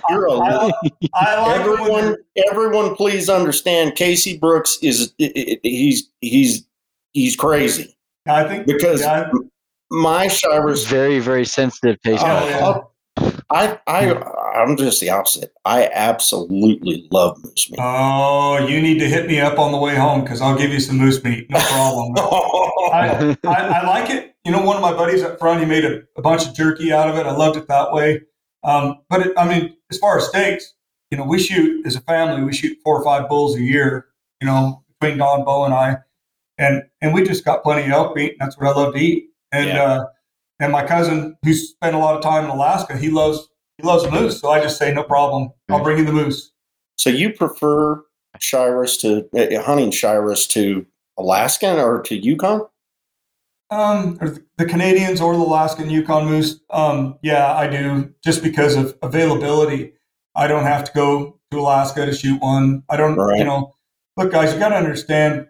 You're a I, I like everyone. Everyone, please understand. Casey Brooks is he's he's he's crazy. I think because yeah, my Shiras very very sensitive taste. Oh, yeah. I I I'm just the opposite. I absolutely love moose meat. Oh, you need to hit me up on the way home because I'll give you some moose meat. No problem. I, I, I, like it. You know, one of my buddies up front, he made a, a bunch of jerky out of it. I loved it that way. Um, but it, I mean, as far as steaks, you know, we shoot as a family. We shoot four or five bulls a year. You know, between Don, Bo, and I, and and we just got plenty of elk meat. And that's what I love to eat. And yeah. uh, and my cousin, who spent a lot of time in Alaska, he loves he loves moose. So I just say, no problem. I'll bring you the moose. So you prefer Shiras to uh, hunting Shiras to Alaskan or to Yukon? Um, the Canadians or the Alaskan Yukon moose. Um, yeah, I do. Just because of availability, I don't have to go to Alaska to shoot one. I don't. Right. You know, look, guys, you got to understand.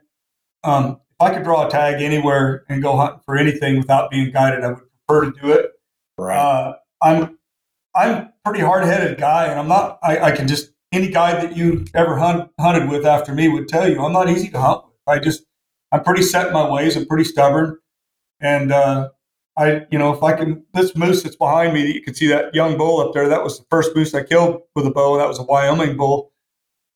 Um, if I could draw a tag anywhere and go hunting for anything without being guided, I would prefer to do it. Right. Uh, I'm I'm pretty hard headed guy, and I'm not. I, I, can just any guide that you ever hunt, hunted with after me would tell you I'm not easy to hunt with. I just I'm pretty set in my ways. I'm pretty stubborn, and uh, I you know if I can this moose that's behind me, that you can see that young bull up there. That was the first moose I killed with a bow. That was a Wyoming bull,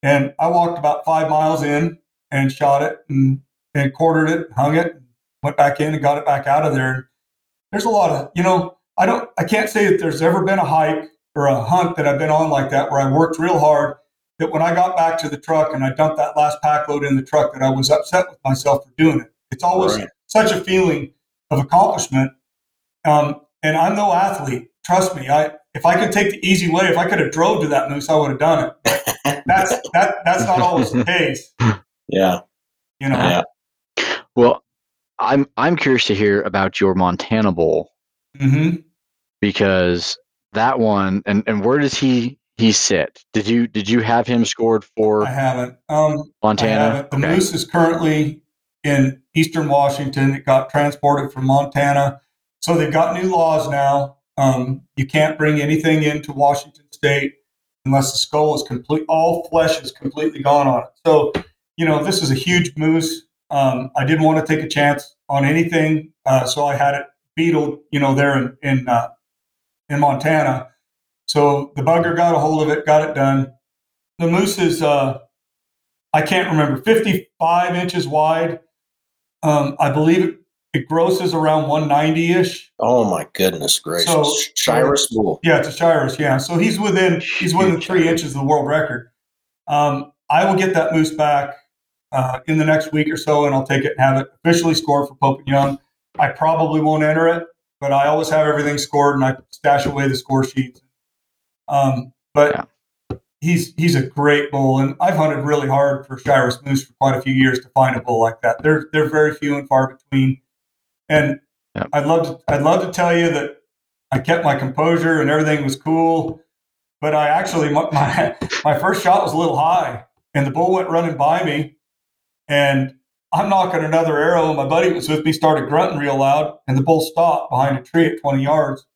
and I walked about five miles in and shot it and and quartered it, hung it, went back in and got it back out of there. There's a lot of you know I don't I can't say that there's ever been a hike or a hunt that I've been on like that where I worked real hard that when I got back to the truck and I dumped that last pack load in the truck that I was upset with myself for doing it. It's always Right. such a feeling of accomplishment. Um, and I'm no athlete. Trust me. I if I could take the easy way, if I could have drove to that moose, I would have done it. But that's that that's not always the case. Yeah. You know. Yeah. Well, I'm I'm curious to hear about your Montana Bowl hmm because that one and and where does he he sit? Did you did you have him scored for I haven't. Um, I Montana? haven't. The Okay. moose is currently in Eastern Washington. It got transported from Montana. So they've got new laws now. Um, you can't bring anything into Washington State unless the skull is complete. All flesh is completely gone on it. So, you know, this is a huge moose. Um, I didn't want to take a chance on anything, uh, so I had it beetled. You know, there in in, uh, in Montana. So the bugger got a hold of it, got it done. The moose is. Uh, I can't remember, 55 inches wide. Um, I believe it, it grosses around 190 ish. Oh my goodness gracious. So- Shiras Bull. Yeah, it's a Shiras. Yeah, so he's within he's within three inches of the world record. Um, I will get that moose back uh, in the next week or so, and I'll take it and have it officially scored for Pope and Young. I probably won't enter it, but I always have everything scored, and I stash away the score sheets. Um, but he's he's a great bull, and I've hunted really hard for Shiras moose for quite a few years to find a bull like that. They're they're very few and far between, and Yeah. I'd love to I'd love to tell you that I kept my composure and everything was cool, but I actually my, my first shot was a little high, and the bull went running by me, and I'm nocking another arrow, and my buddy was with me started grunting real loud, and the bull stopped behind a tree at 20 yards,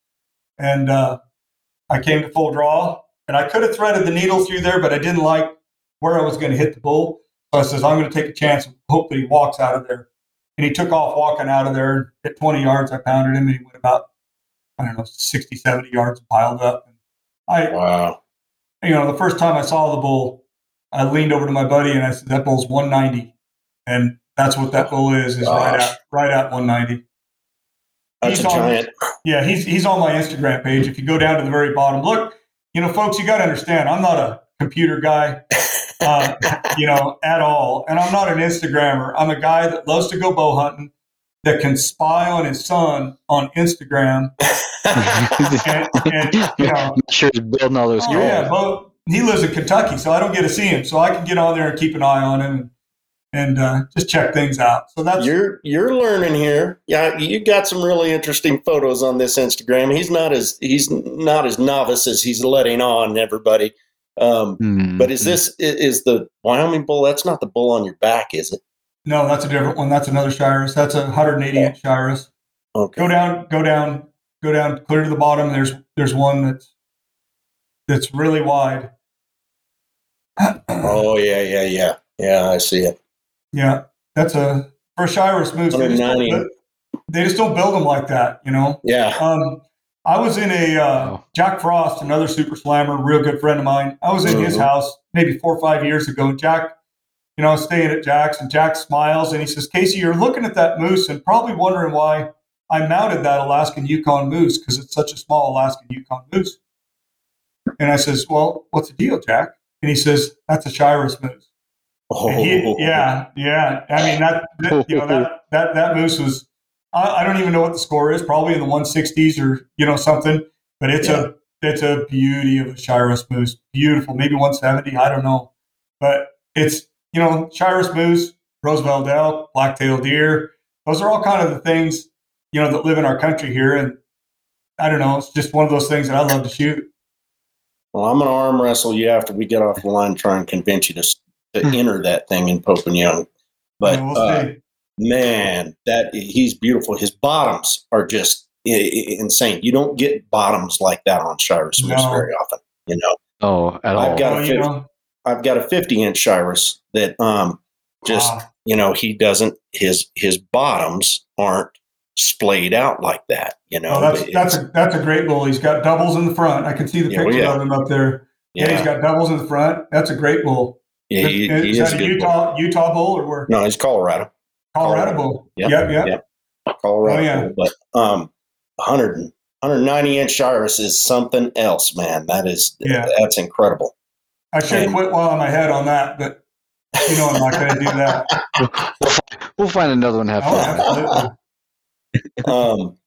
and uh, I came to full draw, and I could have threaded the needle through there, but I didn't like where I was going to hit the bull, so I says I'm going to take a chance and hope that he walks out of there, and he took off walking out of there. At 20 yards, I pounded him, and he went about I don't know 60, 70 yards piled up. And I Wow. you know, the first time I saw the bull, I leaned over to my buddy and I said, "That bull's 190," and that's what that bull is. Is right Gosh. at right at 190. That's He's a on- giant. Yeah, he's he's on my Instagram page. If you go down to the very bottom, look, you know, folks, you got to understand, I'm not a computer guy, uh, you know, at all, and I'm not an Instagrammer. I'm a guy that loves to go bow hunting, that can spy on his son on Instagram, and, and you know, I'm sure he's building all those Oh, yeah, he lives in Kentucky, so I don't get to see him. So I can get on there and keep an eye on him and uh, just check things out. So that's you're you're learning here. Yeah, you got some really interesting photos on this Instagram. He's not as he's not as novice as he's letting on everybody. Um, Hmm. but is this is the Wyoming bull? That's not the bull on your back, is it? no, that's a different one. That's another Shiras. That's a 180 inch Shiras. Okay. Go down, go down, go down, clear to the bottom. There's there's one that's that's really wide. Oh yeah, yeah, yeah, yeah. I see it. Yeah, that's a for a Shiras moose. They just, don't, build- they just don't build them like that, you know. Yeah. Um, I was in a uh, Wow. Jack Frost, another super slammer, real good friend of mine. I was in his Mhm. house maybe four or five years ago. Jack, you know, I was staying at Jack's, and Jack smiles and he says, "Casey, you're looking at that moose and probably wondering why I mounted that Alaskan Yukon moose because it's such a small Alaskan Yukon moose." And I says, "Well, what's the deal, Jack?" And he says, "That's a Shiras moose." Oh, he- yeah, yeah. I mean that, that you know that that that moose was. I, I don't even know what the score is. Probably in the 160s or you know something. But it's a it's a beauty of a Shiras moose. Beautiful, maybe 170. I don't know, but it's you know Shiras moose, Roosevelt elk, black-tailed deer. Those are all kind of the things you know that live in our country here, and I don't know. It's just one of those things that I love to shoot. Well, I'm going to arm wrestle you after we get off the line, try and convince you to, s- to enter that thing in Pope and Young. But And we'll uh, man, that he's beautiful. His bottoms are just i- i- insane. You don't get bottoms like that on Shiras moose No. very often. You know, Oh, at I've all. got Well, a you 50, know, I've got a 50 inch Shiras that um just ah, you know he doesn't his his bottoms aren't splayed out like that. You know, Oh, that's that's a that's a great bull. He's got doubles in the front. I can see the Yeah, well, picture yeah. of him up there. Yeah. he's got doubles in the front. That's a great bull. Yeah, he, is, he is is that a a good bull. Utah Utah bull or where? No, he's Colorado. Colorado, Colorado. bull. Yep, Yep, yep. yep. Colorado. Oh, yeah. But um, 100, 190 inch Shiras is something else, man. That is Yeah. that's incredible. I should And- quit while I'm ahead on that, but you know I'm not going to do that. we'll find another one. to Have Oh, fun. absolutely. um,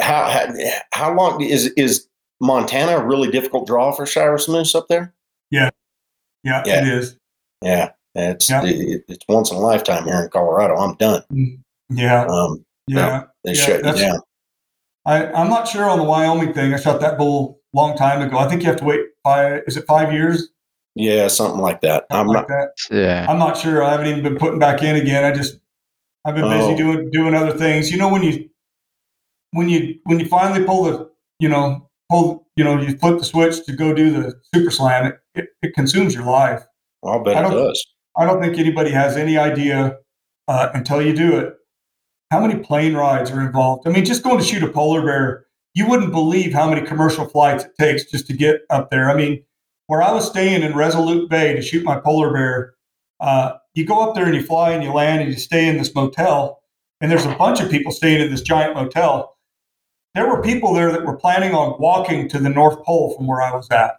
how, how how long is is Montana a really difficult draw for Shiras Moose up there? Yeah, Yeah. it is. Yeah, it's Yeah. it- it's once in a lifetime here in Colorado. I'm done. Yeah, Um, yeah. they Yeah, shut you down. I, I'm not sure on the Wyoming thing. I shot that bull a long time ago. I think you have to wait five. Is it five years? Yeah, something like that. I'm Something not. that. Yeah. I'm not sure. I haven't even been putting back in again. I just I've been busy Oh. doing doing other things. You know when you when you when you finally pull the you know pull you know you flip the switch to go do the super slam, it, it, it consumes your life. I'll bet I it don't- does. I don't think anybody has any idea uh, until you do it how many plane rides are involved. I mean, just going to shoot a polar bear, you wouldn't believe how many commercial flights it takes just to get up there. I mean, where I was staying in Resolute Bay to shoot my polar bear, uh, you go up there and you fly and you land and you stay in this motel, and there's a bunch of people staying in this giant motel. There were people there that were planning on walking to the North Pole from where I was at.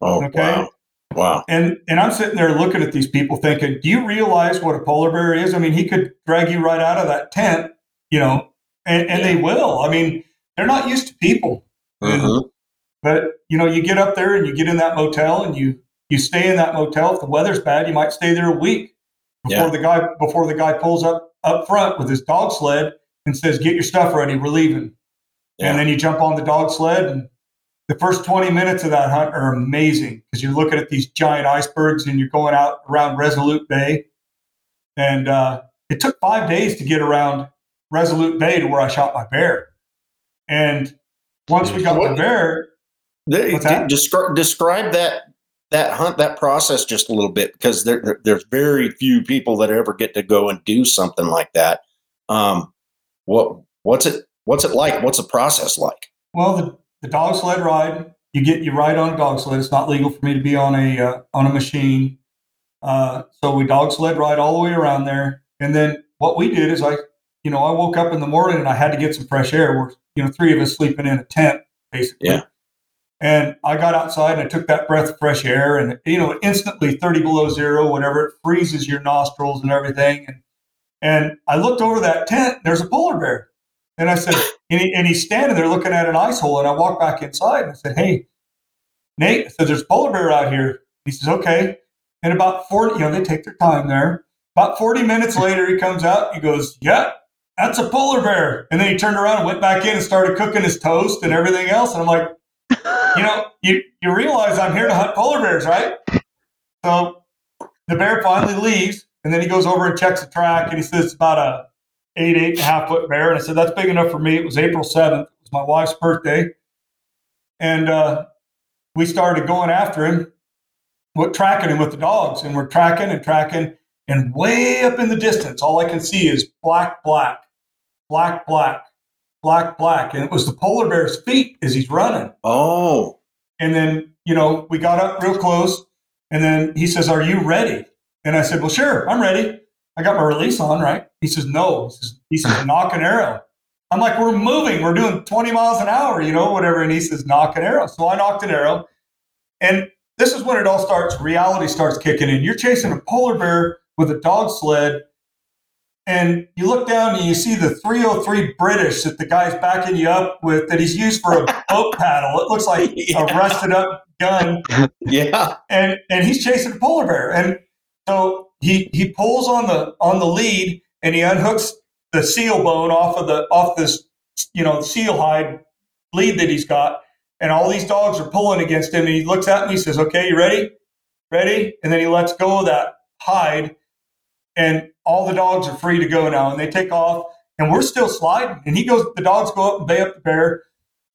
Oh Okay. wow, wow. And and I'm sitting there looking at these people thinking, do you realize what a polar bear is? I mean, he could drag you right out of that tent, you know, and, and they will. I mean, they're not used to people. Mhm. But you know, you get up there and you get in that motel and you you stay in that motel. If the weather's bad, you might stay there a week before Yeah. the guy before the guy pulls up up front with his dog sled and says, "Get your stuff ready, we're leaving." Yeah. And then you jump on the dog sled and the first 20 minutes of that hunt are amazing because you're looking at these giant icebergs and you're going out around Resolute Bay. And uh, it took five days to get around Resolute Bay to where I shot my bear. And once we got the bear, They- that? descri- describe that that hunt that process just a little bit because there, there- there's very few people that ever get to go and do something like that. Um, what what's it what's it like? What's the process like? well, the, the dog sled ride, you get you ride on a dog sled. It's not legal for me to be on a uh, on a machine. Uh, so we dog sled ride all the way around there. And then what we did is I, you know, I woke up in the morning and I had to get some fresh air. We're, you know, three of us sleeping in a tent, basically. Yeah. And I got outside and I took that breath of fresh air and, you know, instantly 30 below zero, whatever, it freezes your nostrils and everything. And, and I looked over that tent, there's a polar bear. And I said, and, he, and he's standing there looking at an ice hole. And I walked back inside and I said, Hey, Nate, I said, there's a polar bear out here. He says, Okay. And about 40, you know, they take their time there. About 40 minutes later, he comes out. He goes, Yeah, that's a polar bear. And then he turned around and went back in and started cooking his toast and everything else. And I'm like, You know, you, you realize I'm here to hunt polar bears, right? So the bear finally leaves. And then he goes over and checks the track. And he says, It's about a eight, eight and a half foot bear. And I said, That's big enough for me. It was April 7th. It was my wife's birthday. And uh, we started going after him, we're tracking him with the dogs. And we're tracking and tracking. And way up in the distance, all I can see is black, black, black, black, black, black. And it was the polar bear's feet as he's running. Oh, And then, you know, we got up real close. And then he says, Are you ready? And I said, Well, sure, I'm ready. I got my release on, right? He says, No. He says, he says Nock an arrow. I'm like, We're moving. We're doing 20 miles an hour, you know, whatever. And he says, Nock an arrow. So I nocked an arrow. And this is when it all starts, reality starts kicking in. You're chasing a polar bear with a dog sled. And you look down and you see the 303 British that the guy's backing you up with that he's used for a boat paddle. It looks like a rusted up gun yeah. and and he's chasing a polar bear and so he he pulls on the on the lead and he unhooks the seal bone off of the off this you know seal hide lead that he's got. And all these dogs are pulling against him and he looks at me he says okay you ready? Ready? And then he lets go of that hide and all the dogs are free to go now and they take off and we're still sliding. And he goes the dogs go up and bay up the bear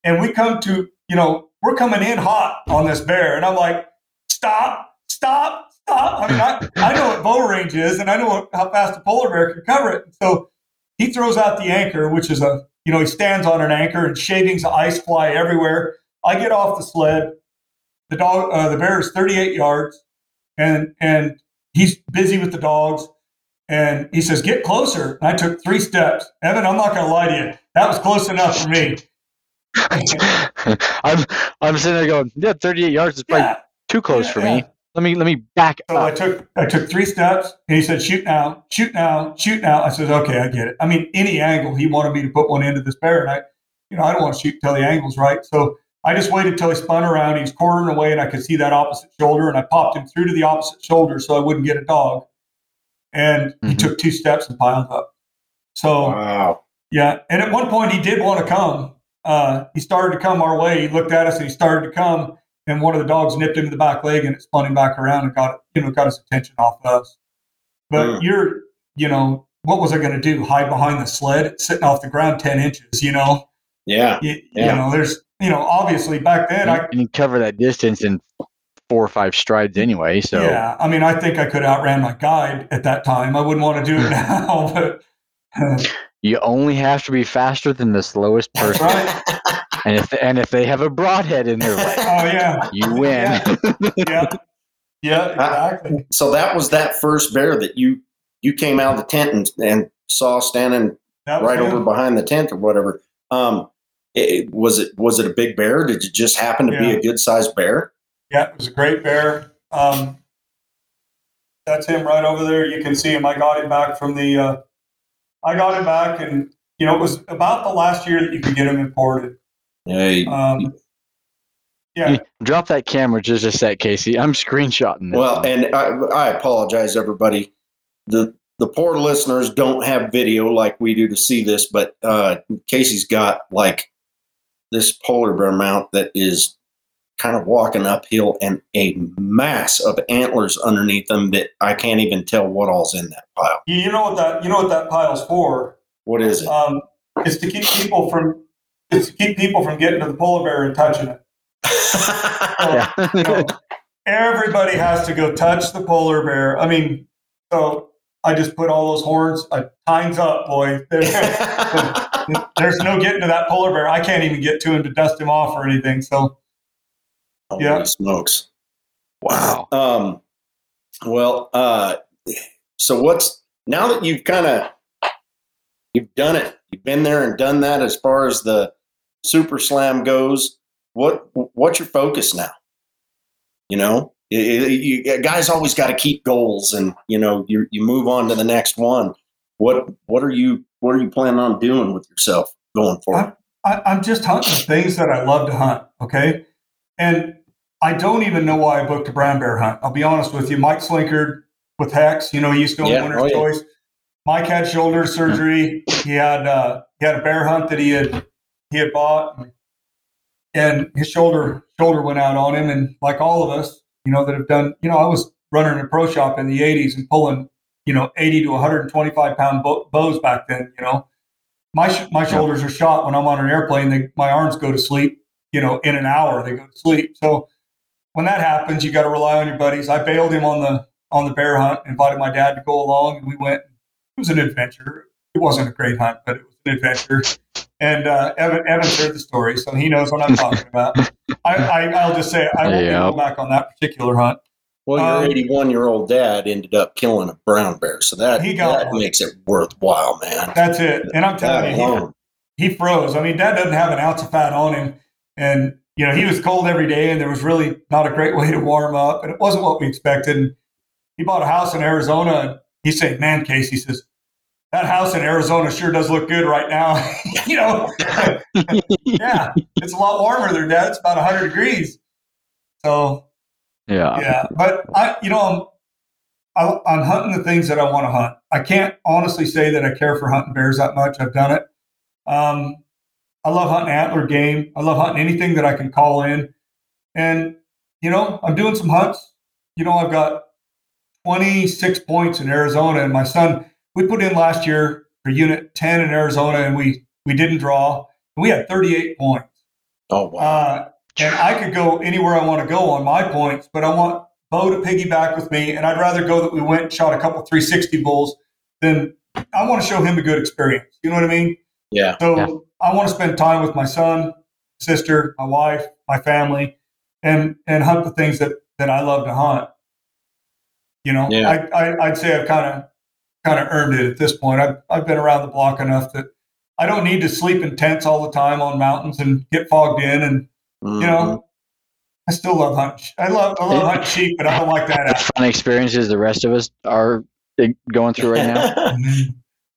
and we come to you know we're coming in hot on this bear. And i'm like stop stop i mean i, I know what bow range is and i know what, how fast a polar bear can cover it. So he throws out the anchor which is a you know he stands on an anchor and shavings of ice fly everywhere. I get off the sled. The dog uh, the bear is 38 yards and and he's busy with the dogs. And he says get closer. And i took three steps. Evan i'm not going to lie to you. That was close enough for me. I'm I'm sitting there going, yeah, 38 yards is probably yeah, too close yeah, for yeah. me. Let me let me back up. So I took I took three steps, and he said, "Shoot now, shoot now, shoot now." I said, "Okay, I get it." I mean, any angle he wanted me to put one into this bear, and I, you know, I don't want to shoot until the angle's right. So I just waited till he spun around. He's was quartering away, and I could see that opposite shoulder, and I popped him through to the opposite shoulder so I wouldn't get a dog. And he Mhm. took two steps and piled up. So Wow. yeah, and at one point he did want to come. Uh, he started to come our way. He looked at us and he started to come, and one of the dogs nipped him in the back leg and it spun him back around and got you know got his attention off us. But Mm. you're you know what was I going to do? Hide behind the sled, sitting off the ground ten inches? You know, Yeah. you, Yeah. you know there's you know obviously back then I and you cover that distance in four or five strides anyway. So yeah I mean I think I could outran my guide at that time. I wouldn't want to do it now, but. uh, you only have to be faster than the slowest That's person. right. And if and if they have a broadhead in their leg, Oh yeah. you win. Yeah. Yeah. Exactly. So that was that first bear that you you came out of the tent and, and saw standing right him. over behind the tent or whatever. Um, it, was it was it a big bear? Did it just happen to be a good sized bear? Yeah, it was a great bear. Um, that's him right over there. You can see him. I got him back from the. Uh, I got him back, and you know it was about the last year that you could get him imported. Yeah. Um, yeah, Drop that camera just a sec, Casey. I'm screenshotting this. Well, and I, I apologize, everybody. The the poor listeners don't have video like we do to see this, but uh, Casey's got like this polar bear mount that is kind of walking uphill and a mass of antlers underneath them that I can't even tell what all's in that pile. you, you know what that you know what that pile's for? What is it? Um, it's to keep people from it's to keep people from getting to the polar bear and touching it. yeah. You know, everybody has to go touch the polar bear. I mean, so I just put all those horns. I times up, boy. There- there's no getting to that polar bear. I can't even get to him to dust him off or anything. So Holy Yeah. smokes. wow. Um, well, uh, so what's now that you've kind of you've done it, you've been there and done that as far as the super slam goes. What what's your focus now? You know, you, you, guys always got to keep goals, and you know you you move on to the next one. What what are you what are you planning on doing with yourself going forward? I, I'm just hunting things that I love to hunt. Okay. And I don't even know why I booked a brown bear hunt. I'll be honest with you. Mike Slinkard with Hex, you know, he used to own Yeah, Winner's oh, yeah. Choice. Mike had shoulder surgery. He had uh, he had a bear hunt that he had he had bought, and his shoulder shoulder went out on him. And like all of us, you know, that have done, you know, I was running a pro shop in the '80s and pulling, you know, 80 to 125 pound bows back then. You know, my sh- my shoulders are shot when I'm on an airplane. They, my arms go to sleep. You know, in an hour they go to sleep. So when that happens, you got to rely on your buddies. I bailed him on the on the bear hunt, invited my dad to go along, and we went. It was an adventure. It wasn't a great hunt, but it was an adventure. And uh, Evan Evan's heard the story, so he knows what I'm talking about. I, I, I'll just say I won't Yeah. go back on that particular hunt. Well, your Um, 81 year old dad ended up killing a brown bear, so that He got that one. makes it worthwhile, man. That's it. And I'm telling That you, he, he froze. I mean, Dad doesn't have an ounce of fat on him, and you know he was cold every day, and there was really not a great way to warm up, and it wasn't what we expected. And he bought a house in Arizona, and he said, "Man, Casey," says, "that house in Arizona sure does look good right now." you know, yeah, it's a lot warmer there, Dad. It's about 100 degrees. So yeah. yeah, but I, you know, I'm, I, I'm hunting the things that I want to hunt. I can't honestly say that I care for hunting bears that much. I've done it. Um, I love hunting antler game. I love hunting anything that I can call in, and you know, I'm doing some hunts. You know, I've got 26 points in Arizona, and my son, we put in last year for Unit 10 in Arizona, and we we didn't draw. We had 38 points. Oh wow! Uh, and I could go anywhere I want to go on my points, but I want Bo to piggyback with me, and I'd rather go that we went and shot a couple 360 bulls than I want to show him a good experience. You know what I mean? yeah, So Yeah. I want to spend time with my son, sister, my wife, my family, and and hunt the things that that I love to hunt. You know, Yeah. I, I I'd say I've kind of kind of earned it at this point. I've I've been around the block enough that I don't need to sleep in tents all the time on mountains and get fogged in and you Mhm. know I still love hunting. I love I love hunting sheep, but I don't like that. Fun experiences the rest of us are going through right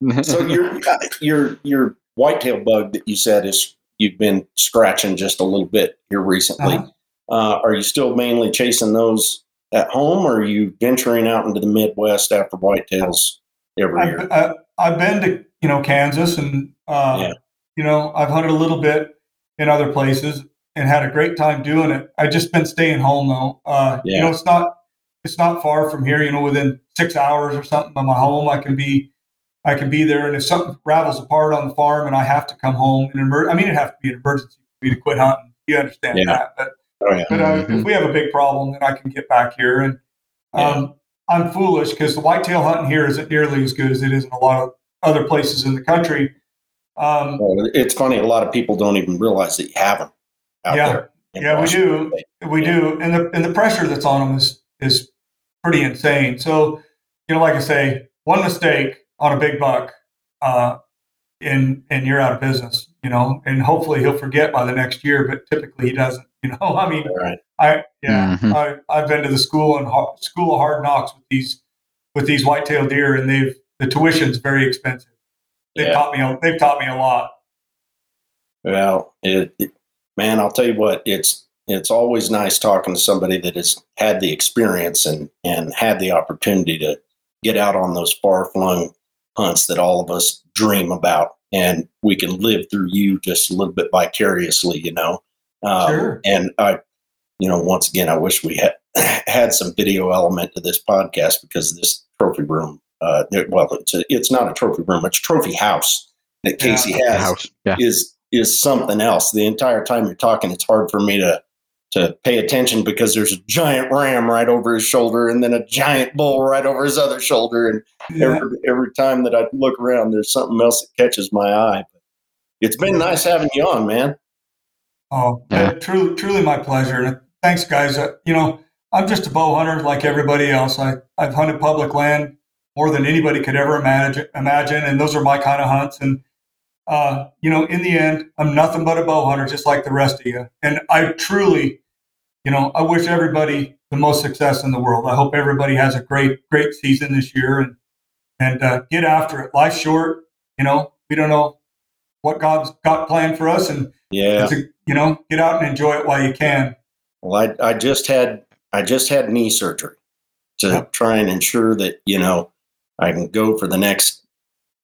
now. so your your your whitetail bug that you said is you've been scratching just a little bit here recently. Uh-huh. Uh, are you still mainly chasing those at home, or are you venturing out into the Midwest after whitetails every I've, year? I, I've been to you know Kansas, and uh, yeah. you know I've hunted a little bit in other places and had a great time doing it. I just been staying home though. Uh, yeah. You know, it's not it's not far from here. You know, within six hours or something of my home, I can be I can be there. And if something rattles apart on the farm and I have to come home, and emer- I mean, it has to be an emergency for me to quit hunting. You understand yeah. that? But Oh, yeah. But uh, mm-hmm. if we have a big problem, then I can get back here. And um, yeah. I'm foolish because the whitetail hunting here isn't nearly as good as it is in a lot of other places in the country. Um, well, it's funny. A lot of people don't even realize that you have them out yeah, there. Yeah, we do. We yeah. do. And the, and the pressure that's on them is, is pretty insane. So, you know, like I say, one mistake on a big buck, uh, and, and you're out of business, you know, and hopefully he'll forget by the next year, but typically he doesn't. You know, I mean, right. I yeah, mm-hmm. I I've been to the school and school of hard knocks with these with these whitetail deer, and they've the tuition's very expensive. They've yeah. taught me they've taught me a lot. Well, it, it, man, I'll tell you what, it's it's always nice talking to somebody that has had the experience and and had the opportunity to get out on those far flung hunts that all of us dream about and we can live through you just a little bit vicariously you know um, sure. And I, you know, once again, I wish we had had some video element to this podcast because this trophy room, uh, well, it's a, it's not a trophy room; it's a trophy house that Casey yeah. has yeah. is is something else. The entire time you're talking, it's hard for me to to pay attention because there's a giant ram right over his shoulder and then a giant bull right over his other shoulder. And yeah. every, every time that I look around, there's something else that catches my eye. It's been nice having you on, man. Oh, yeah. truly, truly my pleasure. Thanks, guys. Uh, you know, I'm just a bow hunter like everybody else. I, I've hunted public land more than anybody could ever imagine, imagine and those are my kind of hunts. And, uh, you know, in the end, I'm nothing but a bow hunter, just like the rest of you. And I truly, you know, I wish everybody the most success in the world. I hope everybody has a great, great season this year and, and uh, get after it. Life's short. You know, we don't know what God's got planned for us. And yeah, a, you know, get out and enjoy it while you can. Well, I, I just had I just had knee surgery to yep. try and ensure that you know I can go for the next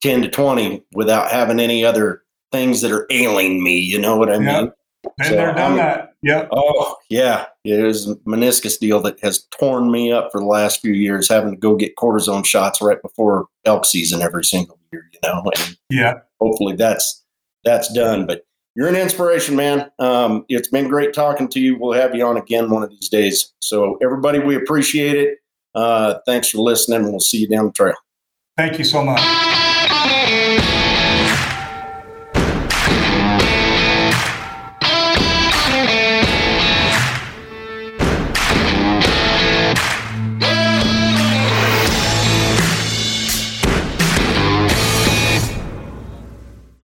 ten to twenty without having any other things that are ailing me. You know what I mean? Been so there, done that. Yeah. Oh, yeah. It was a meniscus deal that has torn me up for the last few years, having to go get cortisone shots right before elk season every single year. You know. And yeah. Hopefully that's that's done, but you're an inspiration, man. Um, it's been great talking to you. We'll have you on again one of these days. So, everybody, we appreciate it. Uh, thanks for listening. We'll see you down the trail. Thank you so much.